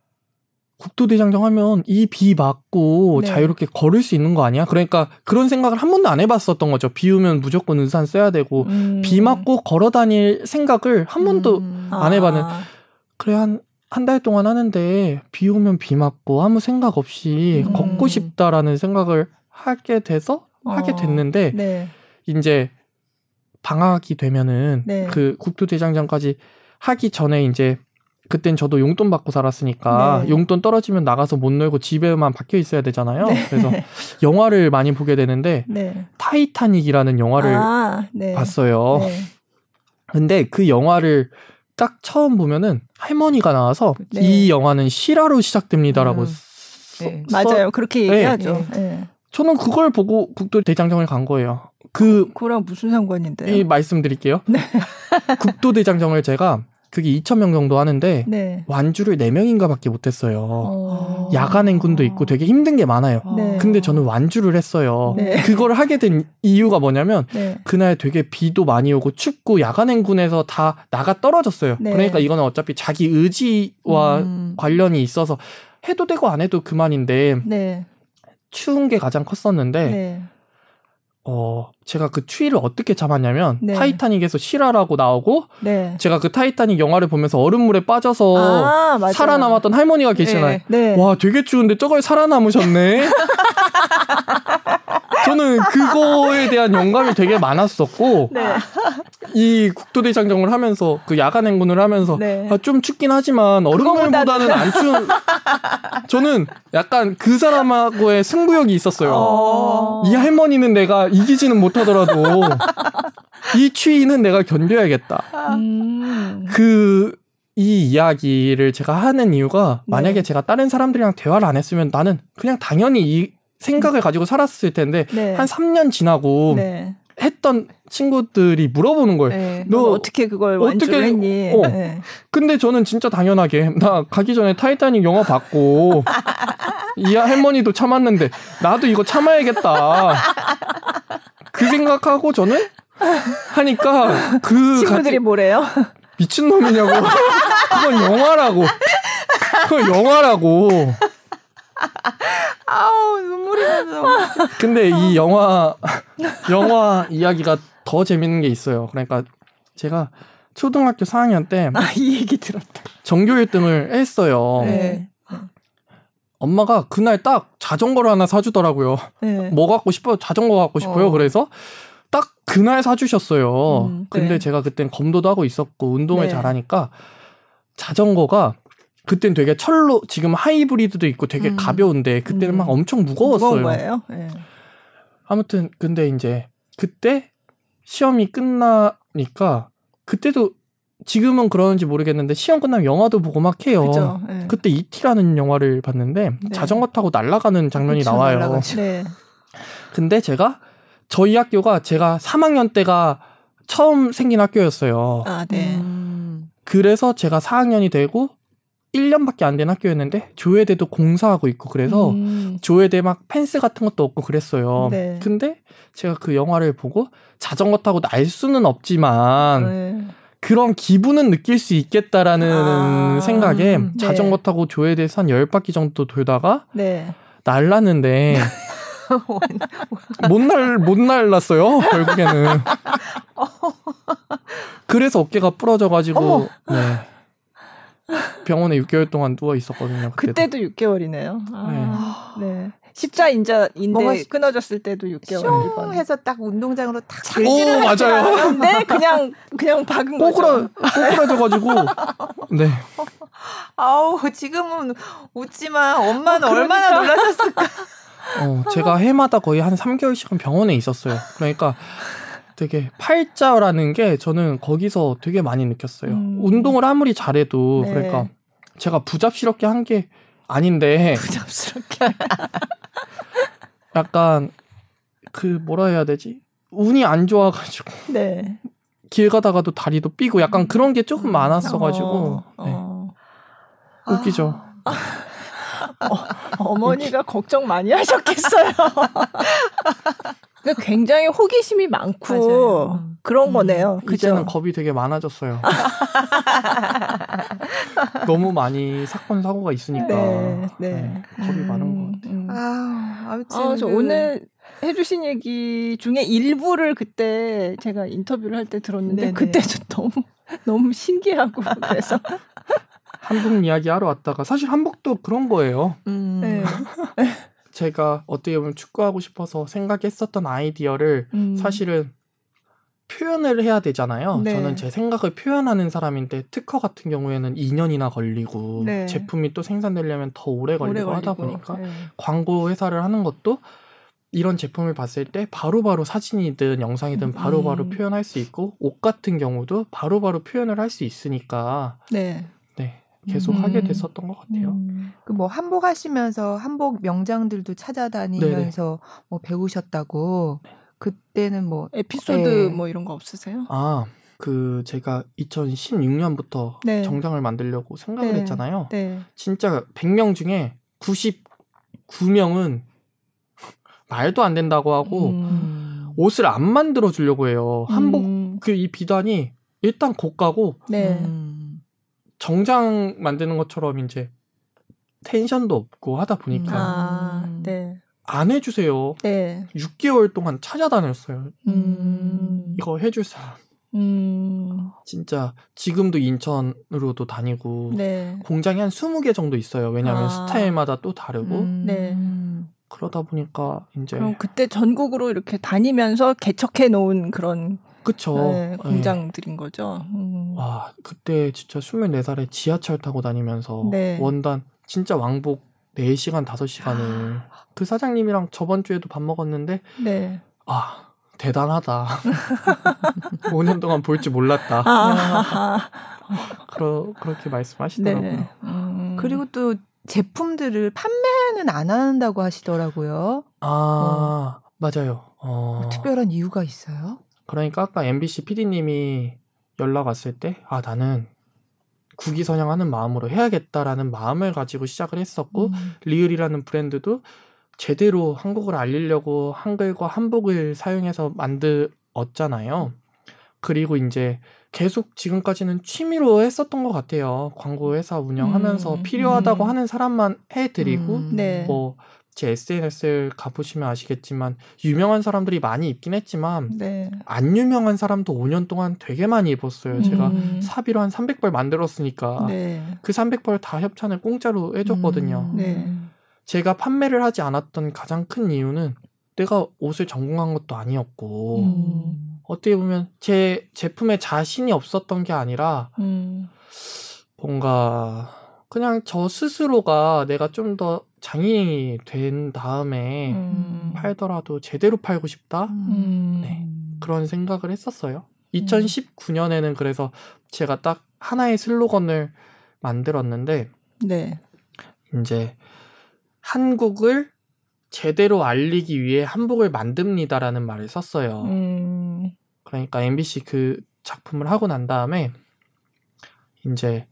국토대장정 하면 이 비 맞고 네. 자유롭게 걸을 수 있는 거 아니야? 그러니까 그런 생각을 한 번도 안 해봤었던 거죠. 비 오면 무조건 우산 써야 되고 음. 비 맞고 걸어 다닐 생각을 한 번도 음. 안 해봤는. 아. 그래 한 한 달 동안 하는데 비 오면 비 맞고 아무 생각 없이 음. 걷고 싶다라는 생각을 하게 돼서 어. 하게 됐는데 네. 이제 방학이 되면은 네. 그 국토대장정까지 하기 전에 이제 그땐 저도 용돈 받고 살았으니까 네. 용돈 떨어지면 나가서 못 놀고 집에만 박혀 있어야 되잖아요. 네. 그래서 영화를 많이 보게 되는데 네. 타이타닉이라는 영화를 아, 네. 봤어요. 네. 근데 그 영화를 딱 처음 보면은 할머니가 나와서 네. 이 영화는 실화로 시작됩니다라고 음. 써, 맞아요. 그렇게 얘기하죠. 저는 그걸 보고 국도 대장정을 간 거예요. 그 그랑 무슨 상관인데요? 이 말씀드릴게요. 네. 국도 대장정을 제가 그게 2천 명 정도 하는데 네. 완주를 4명인가밖에 못했어요. 어... 야간 행군도 있고 되게 힘든 게 많아요. 네. 근데 저는 완주를 했어요. 네. 그걸 하게 된 이유가 뭐냐면 네. 그날 되게 비도 많이 오고 춥고 야간 행군에서 다 나가 떨어졌어요. 네. 그러니까 이거는 어차피 자기 의지와 음... 관련이 있어서 해도 되고 안 해도 그만인데 네. 추운 게 가장 컸었는데 어, 제가 그 추위를 어떻게 잡았냐면 네. 타이타닉에서 실화라고 나오고 네. 제가 그 타이타닉 영화를 보면서 얼음물에 빠져서 아, 살아남았던 할머니가 계시잖아요. 네. 네. 와, 되게 추운데 저걸 살아남으셨네. 저는 그거에 대한 영감이 되게 많았었고 네. 이 국토대장정을 하면서 그 야간 행군을 하면서 네. 아, 좀 춥긴 하지만 얼음물보다는 안 추운 저는 약간 그 사람하고의 승부욕이 있었어요. 어... 이 할머니는 내가 이기지는 못 하더라도 이 추위는 내가 견뎌야겠다. 음... 그 이 이야기를 제가 하는 이유가 만약에 네. 제가 다른 사람들이랑 대화를 안 했으면 나는 그냥 당연히 이 생각을 가지고 살았을 텐데 네. 한 3년 지나고 네. 했던 친구들이 물어보는 거예요. 네. 너 어떻게 그걸 어떻게 했니? 어. 네. 근데 저는 진짜 당연하게 나 가기 전에 타이타닉 영화 봤고 이 할머니도 참았는데 나도 이거 참아야겠다. 그 생각하고 저는 하니까 그 친구들이 같이, 뭐래요? 미친 놈이냐고. 그건 영화라고. 그건 영화라고. 아우 눈물이 나서. 근데 이 영화 영화 이야기가 더 재밌는 게 있어요. 그러니까 제가 초등학교 4학년 때 아, 이 얘기 들었다. 전교 1등을 했어요. 네. 엄마가 그날 딱 자전거를 하나 사주더라고요. 네. 뭐 갖고 싶어요? 자전거 갖고 싶어요. 어. 그래서 딱 그날 사주셨어요. 음, 네. 근데 제가 그땐 검도도 하고 있었고 운동을 네. 잘하니까 자전거가 그땐 되게 철로 지금 하이브리드도 있고 되게 음. 가벼운데 그때는 음. 막 엄청 무거웠어요. 무거운 거예요? 네. 아무튼 근데 이제 그때 시험이 끝나니까 그때도 지금은 그러는지 모르겠는데 시험 끝나면 영화도 보고 막 해요. 네. 그때 이티라는 영화를 봤는데 네. 자전거 타고 날아가는 장면이 그쵸, 나와요. 네. 근데 제가 저희 학교가 제가 3학년 때가 처음 생긴 학교였어요. 아, 네. 음. 그래서 제가 4학년이 되고 1년밖에 안 된 학교였는데 조회대도 공사하고 있고 그래서 음. 조회대 막 펜스 같은 것도 없고 그랬어요. 네. 근데 제가 그 영화를 보고 자전거 타고 날 수는 없지만 네. 그런 기분은 느낄 수 있겠다라는 아. 생각에 음. 네. 자전거 타고 조회대에서 한 10바퀴 정도 돌다가 네. 날랐는데 못 날, 못 날랐어요, 결국에는. 그래서 어깨가 부러져가지고, 네. 병원에 6개월 동안 누워 있었거든요. 그때도, 그때도 6개월이네요. 아, 네. 네. 십자 인자인데 끊어졌을 때도 6개월. 해서 딱 운동장으로 탁 들지를 맞아요. 네, 그냥 그냥 박은 꼬꾸라, 거죠. 꼬꾸라져가지고. 네. 아우 지금은 웃지만 엄마는 어, 그러니까. 얼마나 놀라셨을까. 어, 제가 해마다 거의 한 3개월씩은 병원에 있었어요. 그러니까 되게 팔자라는 게 저는 거기서 되게 많이 느꼈어요. 음. 운동을 아무리 잘해도 네. 그러니까 제가 부잡스럽게 한 게 아닌데 부잡스럽게 약간 그 뭐라 해야 되지? 운이 안 좋아가지고 네. 길 가다가도 다리도 삐고 약간 그런 게 조금 많았어가지고 어, 네. 어. 웃기죠. 아. 어, 머니가 걱정 많이 하셨겠어요. 그러니까 굉장히 호기심이 많고 맞아요. 음. 그런 음. 거네요. 이제는 겁이 되게 많아졌어요. 너무 많이 사건 사고가 있으니까 네, 네. 네, 겁이 음, 많은 것 같아요. 음. 아, 아무튼 아, 그... 오늘 해주신 얘기 중에 일부를 그때 제가 인터뷰를 할 때 들었는데 네네. 그때 좀 너무 너무 신기하고 그래서 한복 이야기 하러 왔다가 사실 한복도 그런 거예요. 음. 네. 제가 어떻게 보면 축구하고 싶어서 생각했었던 아이디어를 음. 사실은 표현을 해야 되잖아요. 네. 저는 제 생각을 표현하는 사람인데 특허 같은 경우에는 2년이나 걸리고 네. 제품이 또 생산되려면 더 오래 걸리고, 오래 하다 보니까 네. 광고 회사를 하는 것도 이런 제품을 봤을 때 바로바로 바로 사진이든 영상이든 바로바로 바로 음. 표현할 수 있고 옷 같은 경우도 바로바로 바로 표현을 할 수 있으니까 네. 네. 계속 음. 하게 됐었던 것 같아요. 음. 그뭐 한복 하시면서 한복 명장들도 찾아다니면서 네네. 뭐 배우셨다고 네. 그때는 뭐 에피소드 네. 뭐 이런 거 없으세요? 아, 그 제가 2016년부터 네. 정장을 만들려고 생각을 네. 했잖아요. 네. 진짜 100명 중에 99명은 말도 안 된다고 하고 음. 옷을 안 만들어 주려고 해요. 한복 음. 그이 비단이 일단 고가고 네. 음. 정장 만드는 것처럼 이제 텐션도 없고 하다 보니까 아, 네. 안 해주세요. 네. 6개월 동안 찾아다녔어요. 음. 이거 해줄 사람. 음. 진짜 지금도 인천으로도 다니고 네. 공장이 한 20개 정도 있어요. 왜냐하면 아. 스타일마다 또 다르고. 음. 네. 그러다 보니까 이제 그럼 그때 전국으로 이렇게 다니면서 개척해 놓은 그런 그쵸. 네, 네. 공장들인 네. 거죠. 음. 와, 그때 진짜 24살에 지하철 타고 다니면서 네. 원단 진짜 왕복 4시간, 5시간을 그 사장님이랑 저번 주에도 밥 먹었는데 네. 아, 대단하다. 5년 동안 볼 줄 몰랐다. 아. 그러, 그렇게 말씀하시더라고요. 네. 음. 그리고 또 제품들을 판매는 안 한다고 하시더라고요. 아, 어. 맞아요. 어... 특별한 이유가 있어요? 그러니까 아까 MBC PD님이 연락 왔을 때, 아, 나는 국위 선양하는 마음으로 해야겠다라는 마음을 가지고 시작을 했었고, 음. 리을이라는 브랜드도 제대로 한국을 알리려고 한글과 한복을 사용해서 만들었잖아요. 그리고 이제 계속 지금까지는 취미로 했었던 것 같아요. 광고 회사 운영하면서 음, 필요하다고 음. 하는 사람만 해드리고 음, 네. 뭐 제 SNS를 가보시면 아시겠지만 유명한 사람들이 많이 입긴 했지만 네. 안 유명한 사람도 5년 동안 되게 많이 입었어요. 제가 음. 사비로 한 300벌 만들었으니까 네. 그 300벌 다 협찬을 공짜로 해줬거든요. 음, 네. 제가 판매를 하지 않았던 가장 큰 이유는 내가 옷을 전공한 것도 아니었고 음. 어떻게 보면 제 제품에 자신이 없었던 게 아니라 음. 뭔가 그냥 저 스스로가 내가 좀 더 장인이 된 다음에 음. 팔더라도 제대로 팔고 싶다. 음. 네. 그런 생각을 했었어요. 2019년에는 그래서 제가 딱 하나의 슬로건을 만들었는데 네. 이제 한국을 제대로 알리기 위해 한복을 만듭니다라는 말을 썼어요. 음. 그러니까 MBC 그 작품을 하고 난 다음에 이제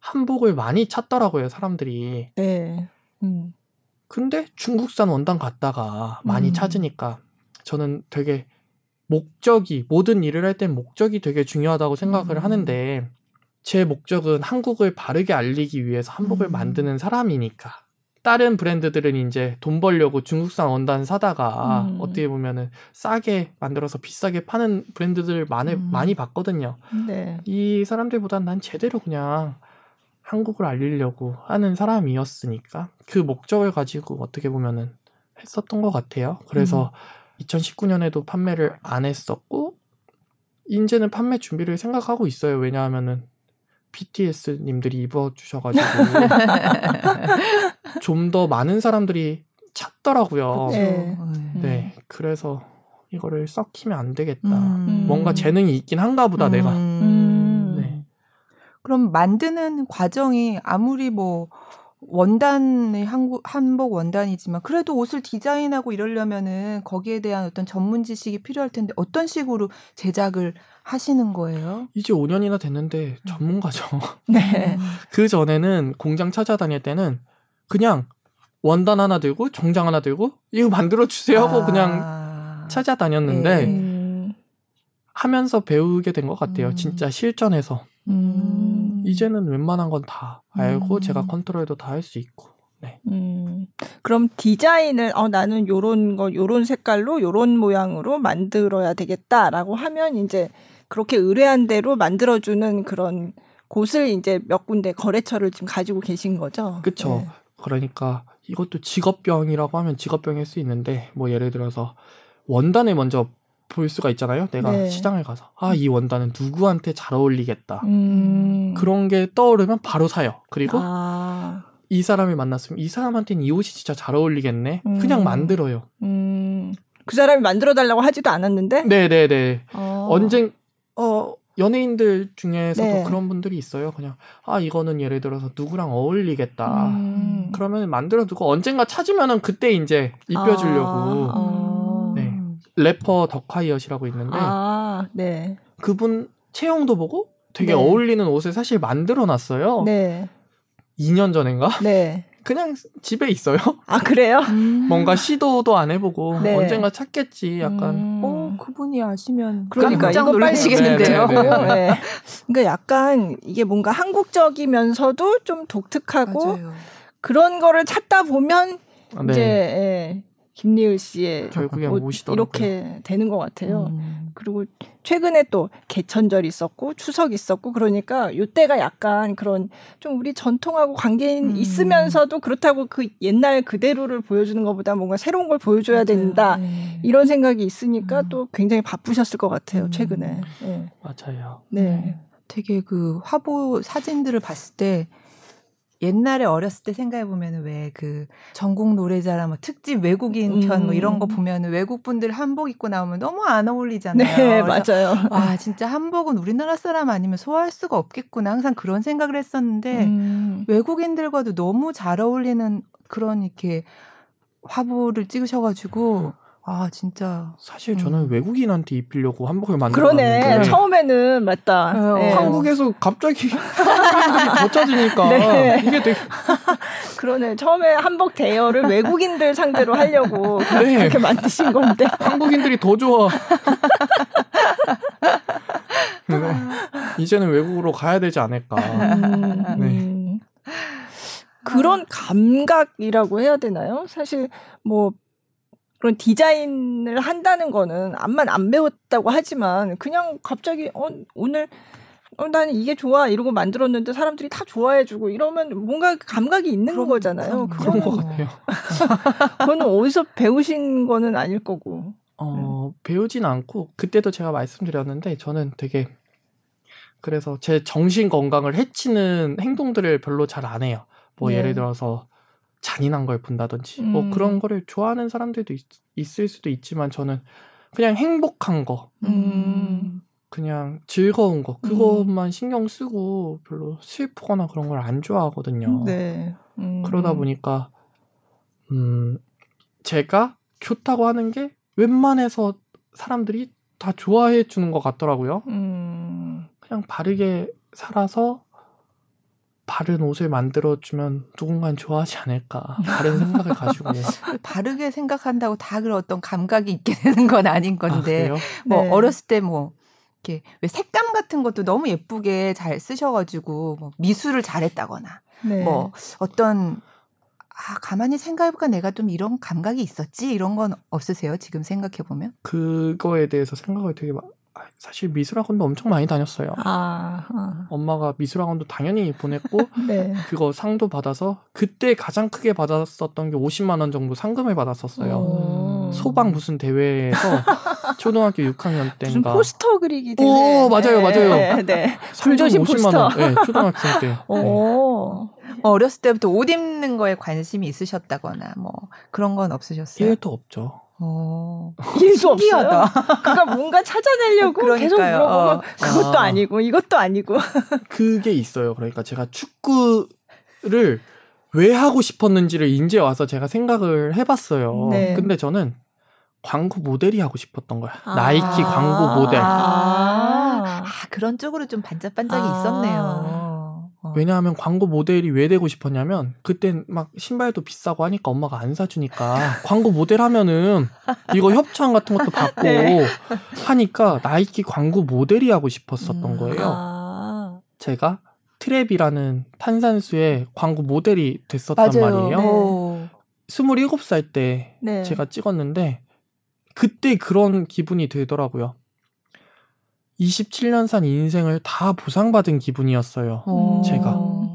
한복을 많이 찾더라고요, 사람들이. 네. 음. 근데 중국산 원단 갔다가 많이 음. 찾으니까 저는 되게 목적이 모든 일을 할 땐 목적이 되게 중요하다고 생각을 음. 하는데 제 목적은 한국을 바르게 알리기 위해서 한복을 음. 만드는 사람이니까 다른 브랜드들은 이제 돈 벌려고 중국산 원단 사다가 음. 어떻게 보면은 싸게 만들어서 비싸게 파는 브랜드들 많이 음. 많이 봤거든요. 네. 이 사람들보단 난 제대로 그냥 한국을 알리려고 하는 사람이었으니까 그 목적을 가지고 어떻게 보면은 했었던 것 같아요. 그래서 음. 2019년에도 판매를 안 했었고 이제는 판매 준비를 생각하고 있어요. 왜냐하면은 BTS님들이 입어주셔가지고 좀 더 많은 사람들이 찾더라고요. 네. 네. 그래서 이거를 썩히면 안 되겠다. 음. 뭔가 재능이 있긴 한가 보다, 음. 내가. 음. 네. 그럼 만드는 과정이 아무리 뭐 원단의 한국 한복 원단이지만 그래도 옷을 디자인하고 이러려면은 거기에 대한 어떤 전문 지식이 필요할 텐데 어떤 식으로 제작을 하시는 거예요? 이제 5년이나 됐는데 전문가죠. 네. 그 전에는 공장 찾아다닐 때는 그냥 원단 하나 들고 정장 하나 들고 이거 만들어 주세요 하고 아. 그냥 찾아다녔는데 네. 하면서 배우게 된 것 같아요. 음. 진짜 실전에서. 음. 이제는 웬만한 건 다 알고 음. 제가 컨트롤도 다 할 수 있고. 네. 음. 그럼 디자인을 어 나는 요런 거 요런 색깔로 요런 모양으로 만들어야 되겠다라고 하면 이제 그렇게 의뢰한 대로 만들어 주는 그런 곳을 이제 몇 군데 거래처를 지금 가지고 계신 거죠. 그렇죠. 네. 그러니까 이것도 직업병이라고 하면 직업병일 수 있는데 뭐 예를 들어서 원단을 먼저 볼 수가 있잖아요. 내가 네. 시장을 가서 아 이 원단은 누구한테 잘 어울리겠다. 음. 그런 게 떠오르면 바로 사요. 그리고 아. 이 사람을 만났으면 이 사람한테는 이 옷이 진짜 잘 어울리겠네. 음. 그냥 만들어요. 음. 그 사람이 만들어 달라고 하지도 않았는데. 네네네. 어. 언젠 어 연예인들 중에서도 네. 그런 분들이 있어요. 그냥 아 이거는 예를 들어서 누구랑 어울리겠다. 음. 그러면 만들어 두고 언젠가 찾으면은 그때 이제 입혀주려고. 아. 어. 네. 래퍼 덕하이엇이라고 있는데 아. 네. 그분 체형도 보고 되게 네. 어울리는 옷을 사실 만들어 놨어요. 네. 2년 전인가? 네. 그냥 집에 있어요. 아 그래요? 음. 뭔가 시도도 안 해보고 네. 언젠가 찾겠지. 약간. 음. 어 그분이 아시면 그러니까 이거 놀라시겠는데요. 네, 네, 네. 네. 그러니까 약간 이게 뭔가 한국적이면서도 좀 독특하고 맞아요. 그런 거를 찾다 보면 아, 네. 이제 예, 김리을 씨의 결국엔 뭐 이렇게 되는 것 같아요. 음. 그리고 최근에 또 개천절 있었고 추석 있었고 그러니까 요때가 약간 그런 좀 우리 전통하고 관계 음. 있으면서도 그렇다고 그 옛날 그대로를 보여주는 것보다 뭔가 새로운 걸 보여줘야 맞아요. 된다 네. 이런 생각이 있으니까 음. 또 굉장히 바쁘셨을 것 같아요 음. 최근에. 네. 맞아요. 네. 되게 그 화보 사진들을 봤을 때 옛날에 어렸을 때 생각해 보면은 왜 그 전국 노래자랑 뭐 특집 외국인 편뭐 이런 거 음. 보면은 외국 분들 한복 입고 나오면 너무 안 어울리잖아요. 네, 맞아요. 와 진짜 한복은 우리나라 사람 아니면 소화할 수가 없겠구나 항상 그런 생각을 했었는데 음. 외국인들과도 너무 잘 어울리는 그런 이렇게 화보를 찍으셔가지고 아 진짜 사실 저는 음. 외국인한테 입히려고 한복을 만들어 그러네 처음에는 맞다 어, 네. 한국에서 갑자기 더 짜지니까 네. 이게 되게 그러네 처음에 한복 대여를 외국인들 상대로 하려고 네. 그렇게 만드신 건데 한국인들이 더 좋아 네. 이제는 외국으로 가야 되지 않을까 음, 네. 그런 감각이라고 해야 되나요 사실 뭐 그런 디자인을 한다는 거는 암만 안 배웠다고 하지만 그냥 갑자기 어 오늘 어, 나는 이게 좋아 이러고 만들었는데 사람들이 다 좋아해주고 이러면 뭔가 감각이 있는 그럼, 거잖아요. 그런 것 같아요. 그거는 어디서 배우신 거는 아닐 거고. 어 네. 배우진 않고 그때도 제가 말씀드렸는데 저는 되게 그래서 제 정신 건강을 해치는 행동들을 별로 잘 안 해요. 뭐 네. 예를 들어서 잔인한 걸 본다든지 뭐 음. 뭐 그런 거를 좋아하는 사람들도 있, 을 수도 있지만 저는 그냥 행복한 거 음. 그냥 즐거운 거 그것만 음. 신경 쓰고 별로 슬프거나 그런 걸 안 좋아하거든요. 네. 음. 그러다 보니까 음 제가 좋다고 하는 게 웬만해서 사람들이 다 좋아해 주는 것 같더라고요. 음. 그냥 바르게 살아서 바른 옷을 만들어주면 누군가는 좋아하지 않을까. 다른 생각을 가지고 바르게 생각한다고 다 그런 어떤 감각이 있게 되는 건 아닌 건데 아, 뭐 네. 어렸을 때 뭐 이렇게 왜 색감 같은 것도 너무 예쁘게 잘 쓰셔가지고 뭐 미술을 잘했다거나 네. 뭐 어떤 아 가만히 생각해보니까 내가 좀 이런 감각이 있었지? 이런 건 없으세요? 지금 생각해 보면? 그거에 대해서 생각을 되게 사실 미술학원도 엄청 많이 다녔어요. 아, 아. 엄마가 미술학원도 당연히 보냈고 네. 그거 상도 받아서 그때 가장 크게 받았었던 게 50만 원 정도 상금을 받았었어요. 오. 소방 무슨 대회에서 초등학교 6학년 때인가 무슨 포스터 그리기 대회. 오 맞아요 맞아요. 네, 네. 불조심 50만 포스터. 원. 네, 초등학생 때. 오. 네. 어렸을 때부터 옷 입는 거에 관심이 있으셨다거나 뭐 그런 건 없으셨어요? 1도 없죠. 어. 일도 없어요. 그러니까 뭔가 찾아내려고 그러니까요. 계속 물어보면 어. 그것도 아. 니고 이것도 아니고. 그게 있어요. 그러니까 제가 축구를 왜 하고 싶었는지를 이제 와서 제가 생각을 해봤어요. 네. 근데 저는 광고 모델이 하고 싶었던 거야. 아. 나이키 광고 모델. 아. 아, 그런 쪽으로 좀 반짝반짝이 아. 있었네요. 어. 왜냐하면 광고 모델이 왜 되고 싶었냐면 그땐 막 신발도 비싸고 하니까 엄마가 안 사주니까 광고 모델 하면은 이거 협찬 같은 것도 받고 네. 하니까 나이키 광고 모델이 하고 싶었었던 음. 거예요. 아. 제가 트랩이라는 탄산수의 광고 모델이 됐었단 맞아요. 말이에요. 네. 27살 때 네. 제가 찍었는데 그때 그런 기분이 들더라고요. 27년 산 인생을 다 보상받은 기분이었어요. 오. 제가.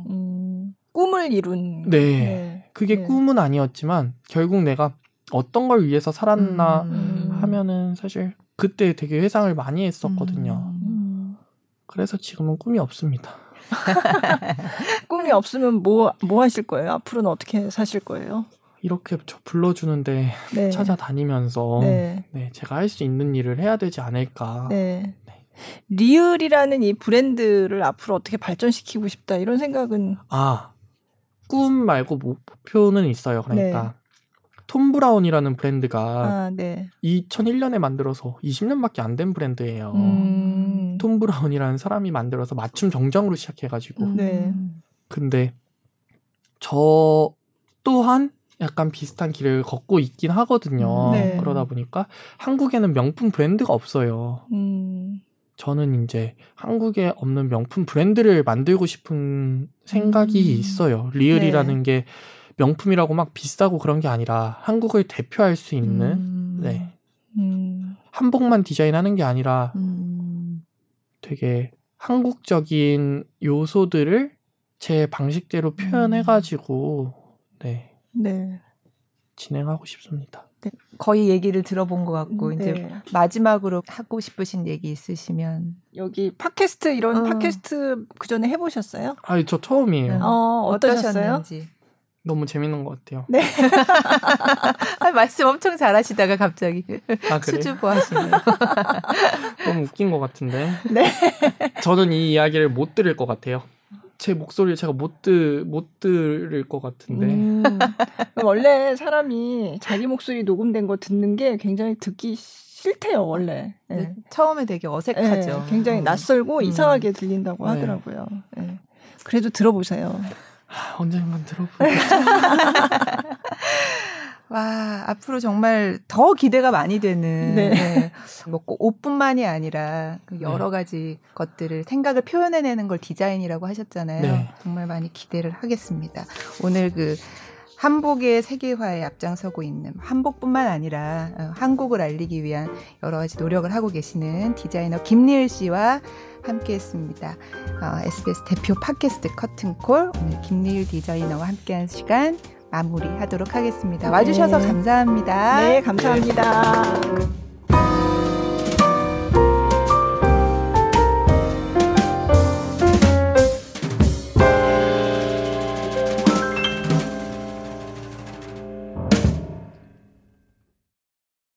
음, 꿈을 이룬. 네. 네. 그게 네. 꿈은 아니었지만 결국 내가 어떤 걸 위해서 살았나 음. 하면은 사실 그때 되게 회상을 많이 했었거든요. 음. 그래서 지금은 꿈이 없습니다. 꿈이 없으면 뭐, 뭐 하실 거예요? 앞으로는 어떻게 사실 거예요? 이렇게 저 불러주는데 네. 찾아다니면서 네. 네 제가 할 수 있는 일을 해야 되지 않을까. 네. 네. 리을이라는 이 브랜드를 앞으로 어떻게 발전시키고 싶다 이런 생각은 아, 꿈 말고 목표는 있어요. 그러니까 네. 톰 브라운이라는 브랜드가 아, 네. 2001년에 만들어서 20년밖에 안 된 브랜드예요. 음. 톰 브라운이라는 사람이 만들어서 맞춤 정장으로 시작해가지고. 네. 근데 저 또한 약간 비슷한 길을 걷고 있긴 하거든요. 네. 그러다 보니까 한국에는 명품 브랜드가 없어요. 음. 저는 이제 한국에 없는 명품 브랜드를 만들고 싶은 생각이 음. 있어요. 리을이라는 네. 게 명품이라고 막 비싸고 그런 게 아니라 한국을 대표할 수 있는 음. 네. 음. 한복만 디자인하는 게 아니라 음. 되게 한국적인 요소들을 제 방식대로 표현해가지고 네. 네. 진행하고 싶습니다. 네, 거의 얘기를 들어본 것 같고 네. 이제 마지막으로 하고 싶으신 얘기 있으시면 여기 팟캐스트 이런 어. 팟캐스트 그 전에 해보셨어요? 아니 저 처음이에요. 어, 어떠셨어요? 너무 재밌는 것 같아요. 네. 아, 말씀 엄청 잘하시다가 갑자기 아, 수줍어 하시네요. 너무 웃긴 것 같은데. 네. 저는 이 이야기를 못 들을 것 같아요. 제 목소리를 제가 못, 들, 못 들을 것 같은데. 음, 원래 사람이 자기 목소리 녹음된 거 듣는 게 굉장히 듣기 싫대요, 원래. 네. 네. 처음에 되게 어색하죠. 네, 굉장히 음. 낯설고 음. 이상하게 들린다고 네. 하더라고요. 네. 그래도 들어보세요. 언젠간 들어보겠죠. 와, 앞으로 정말 더 기대가 많이 되는. 네. 네. 뭐꼭 옷뿐만이 아니라 그 네. 여러 가지 것들을 생각을 표현해 내는 걸 디자인이라고 하셨잖아요. 네. 정말 많이 기대를 하겠습니다. 오늘 그 한복의 세계화에 앞장서고 있는 한복뿐만 아니라 어, 한국을 알리기 위한 여러 가지 노력을 하고 계시는 디자이너 김리을 씨와 함께했습니다. 어, SBS 대표 팟캐스트 커튼콜 오늘 김리을 디자이너와 함께한 시간 마무리하도록 하겠습니다. 네. 와주셔서 네. 감사합니다. 네, 감사합니다.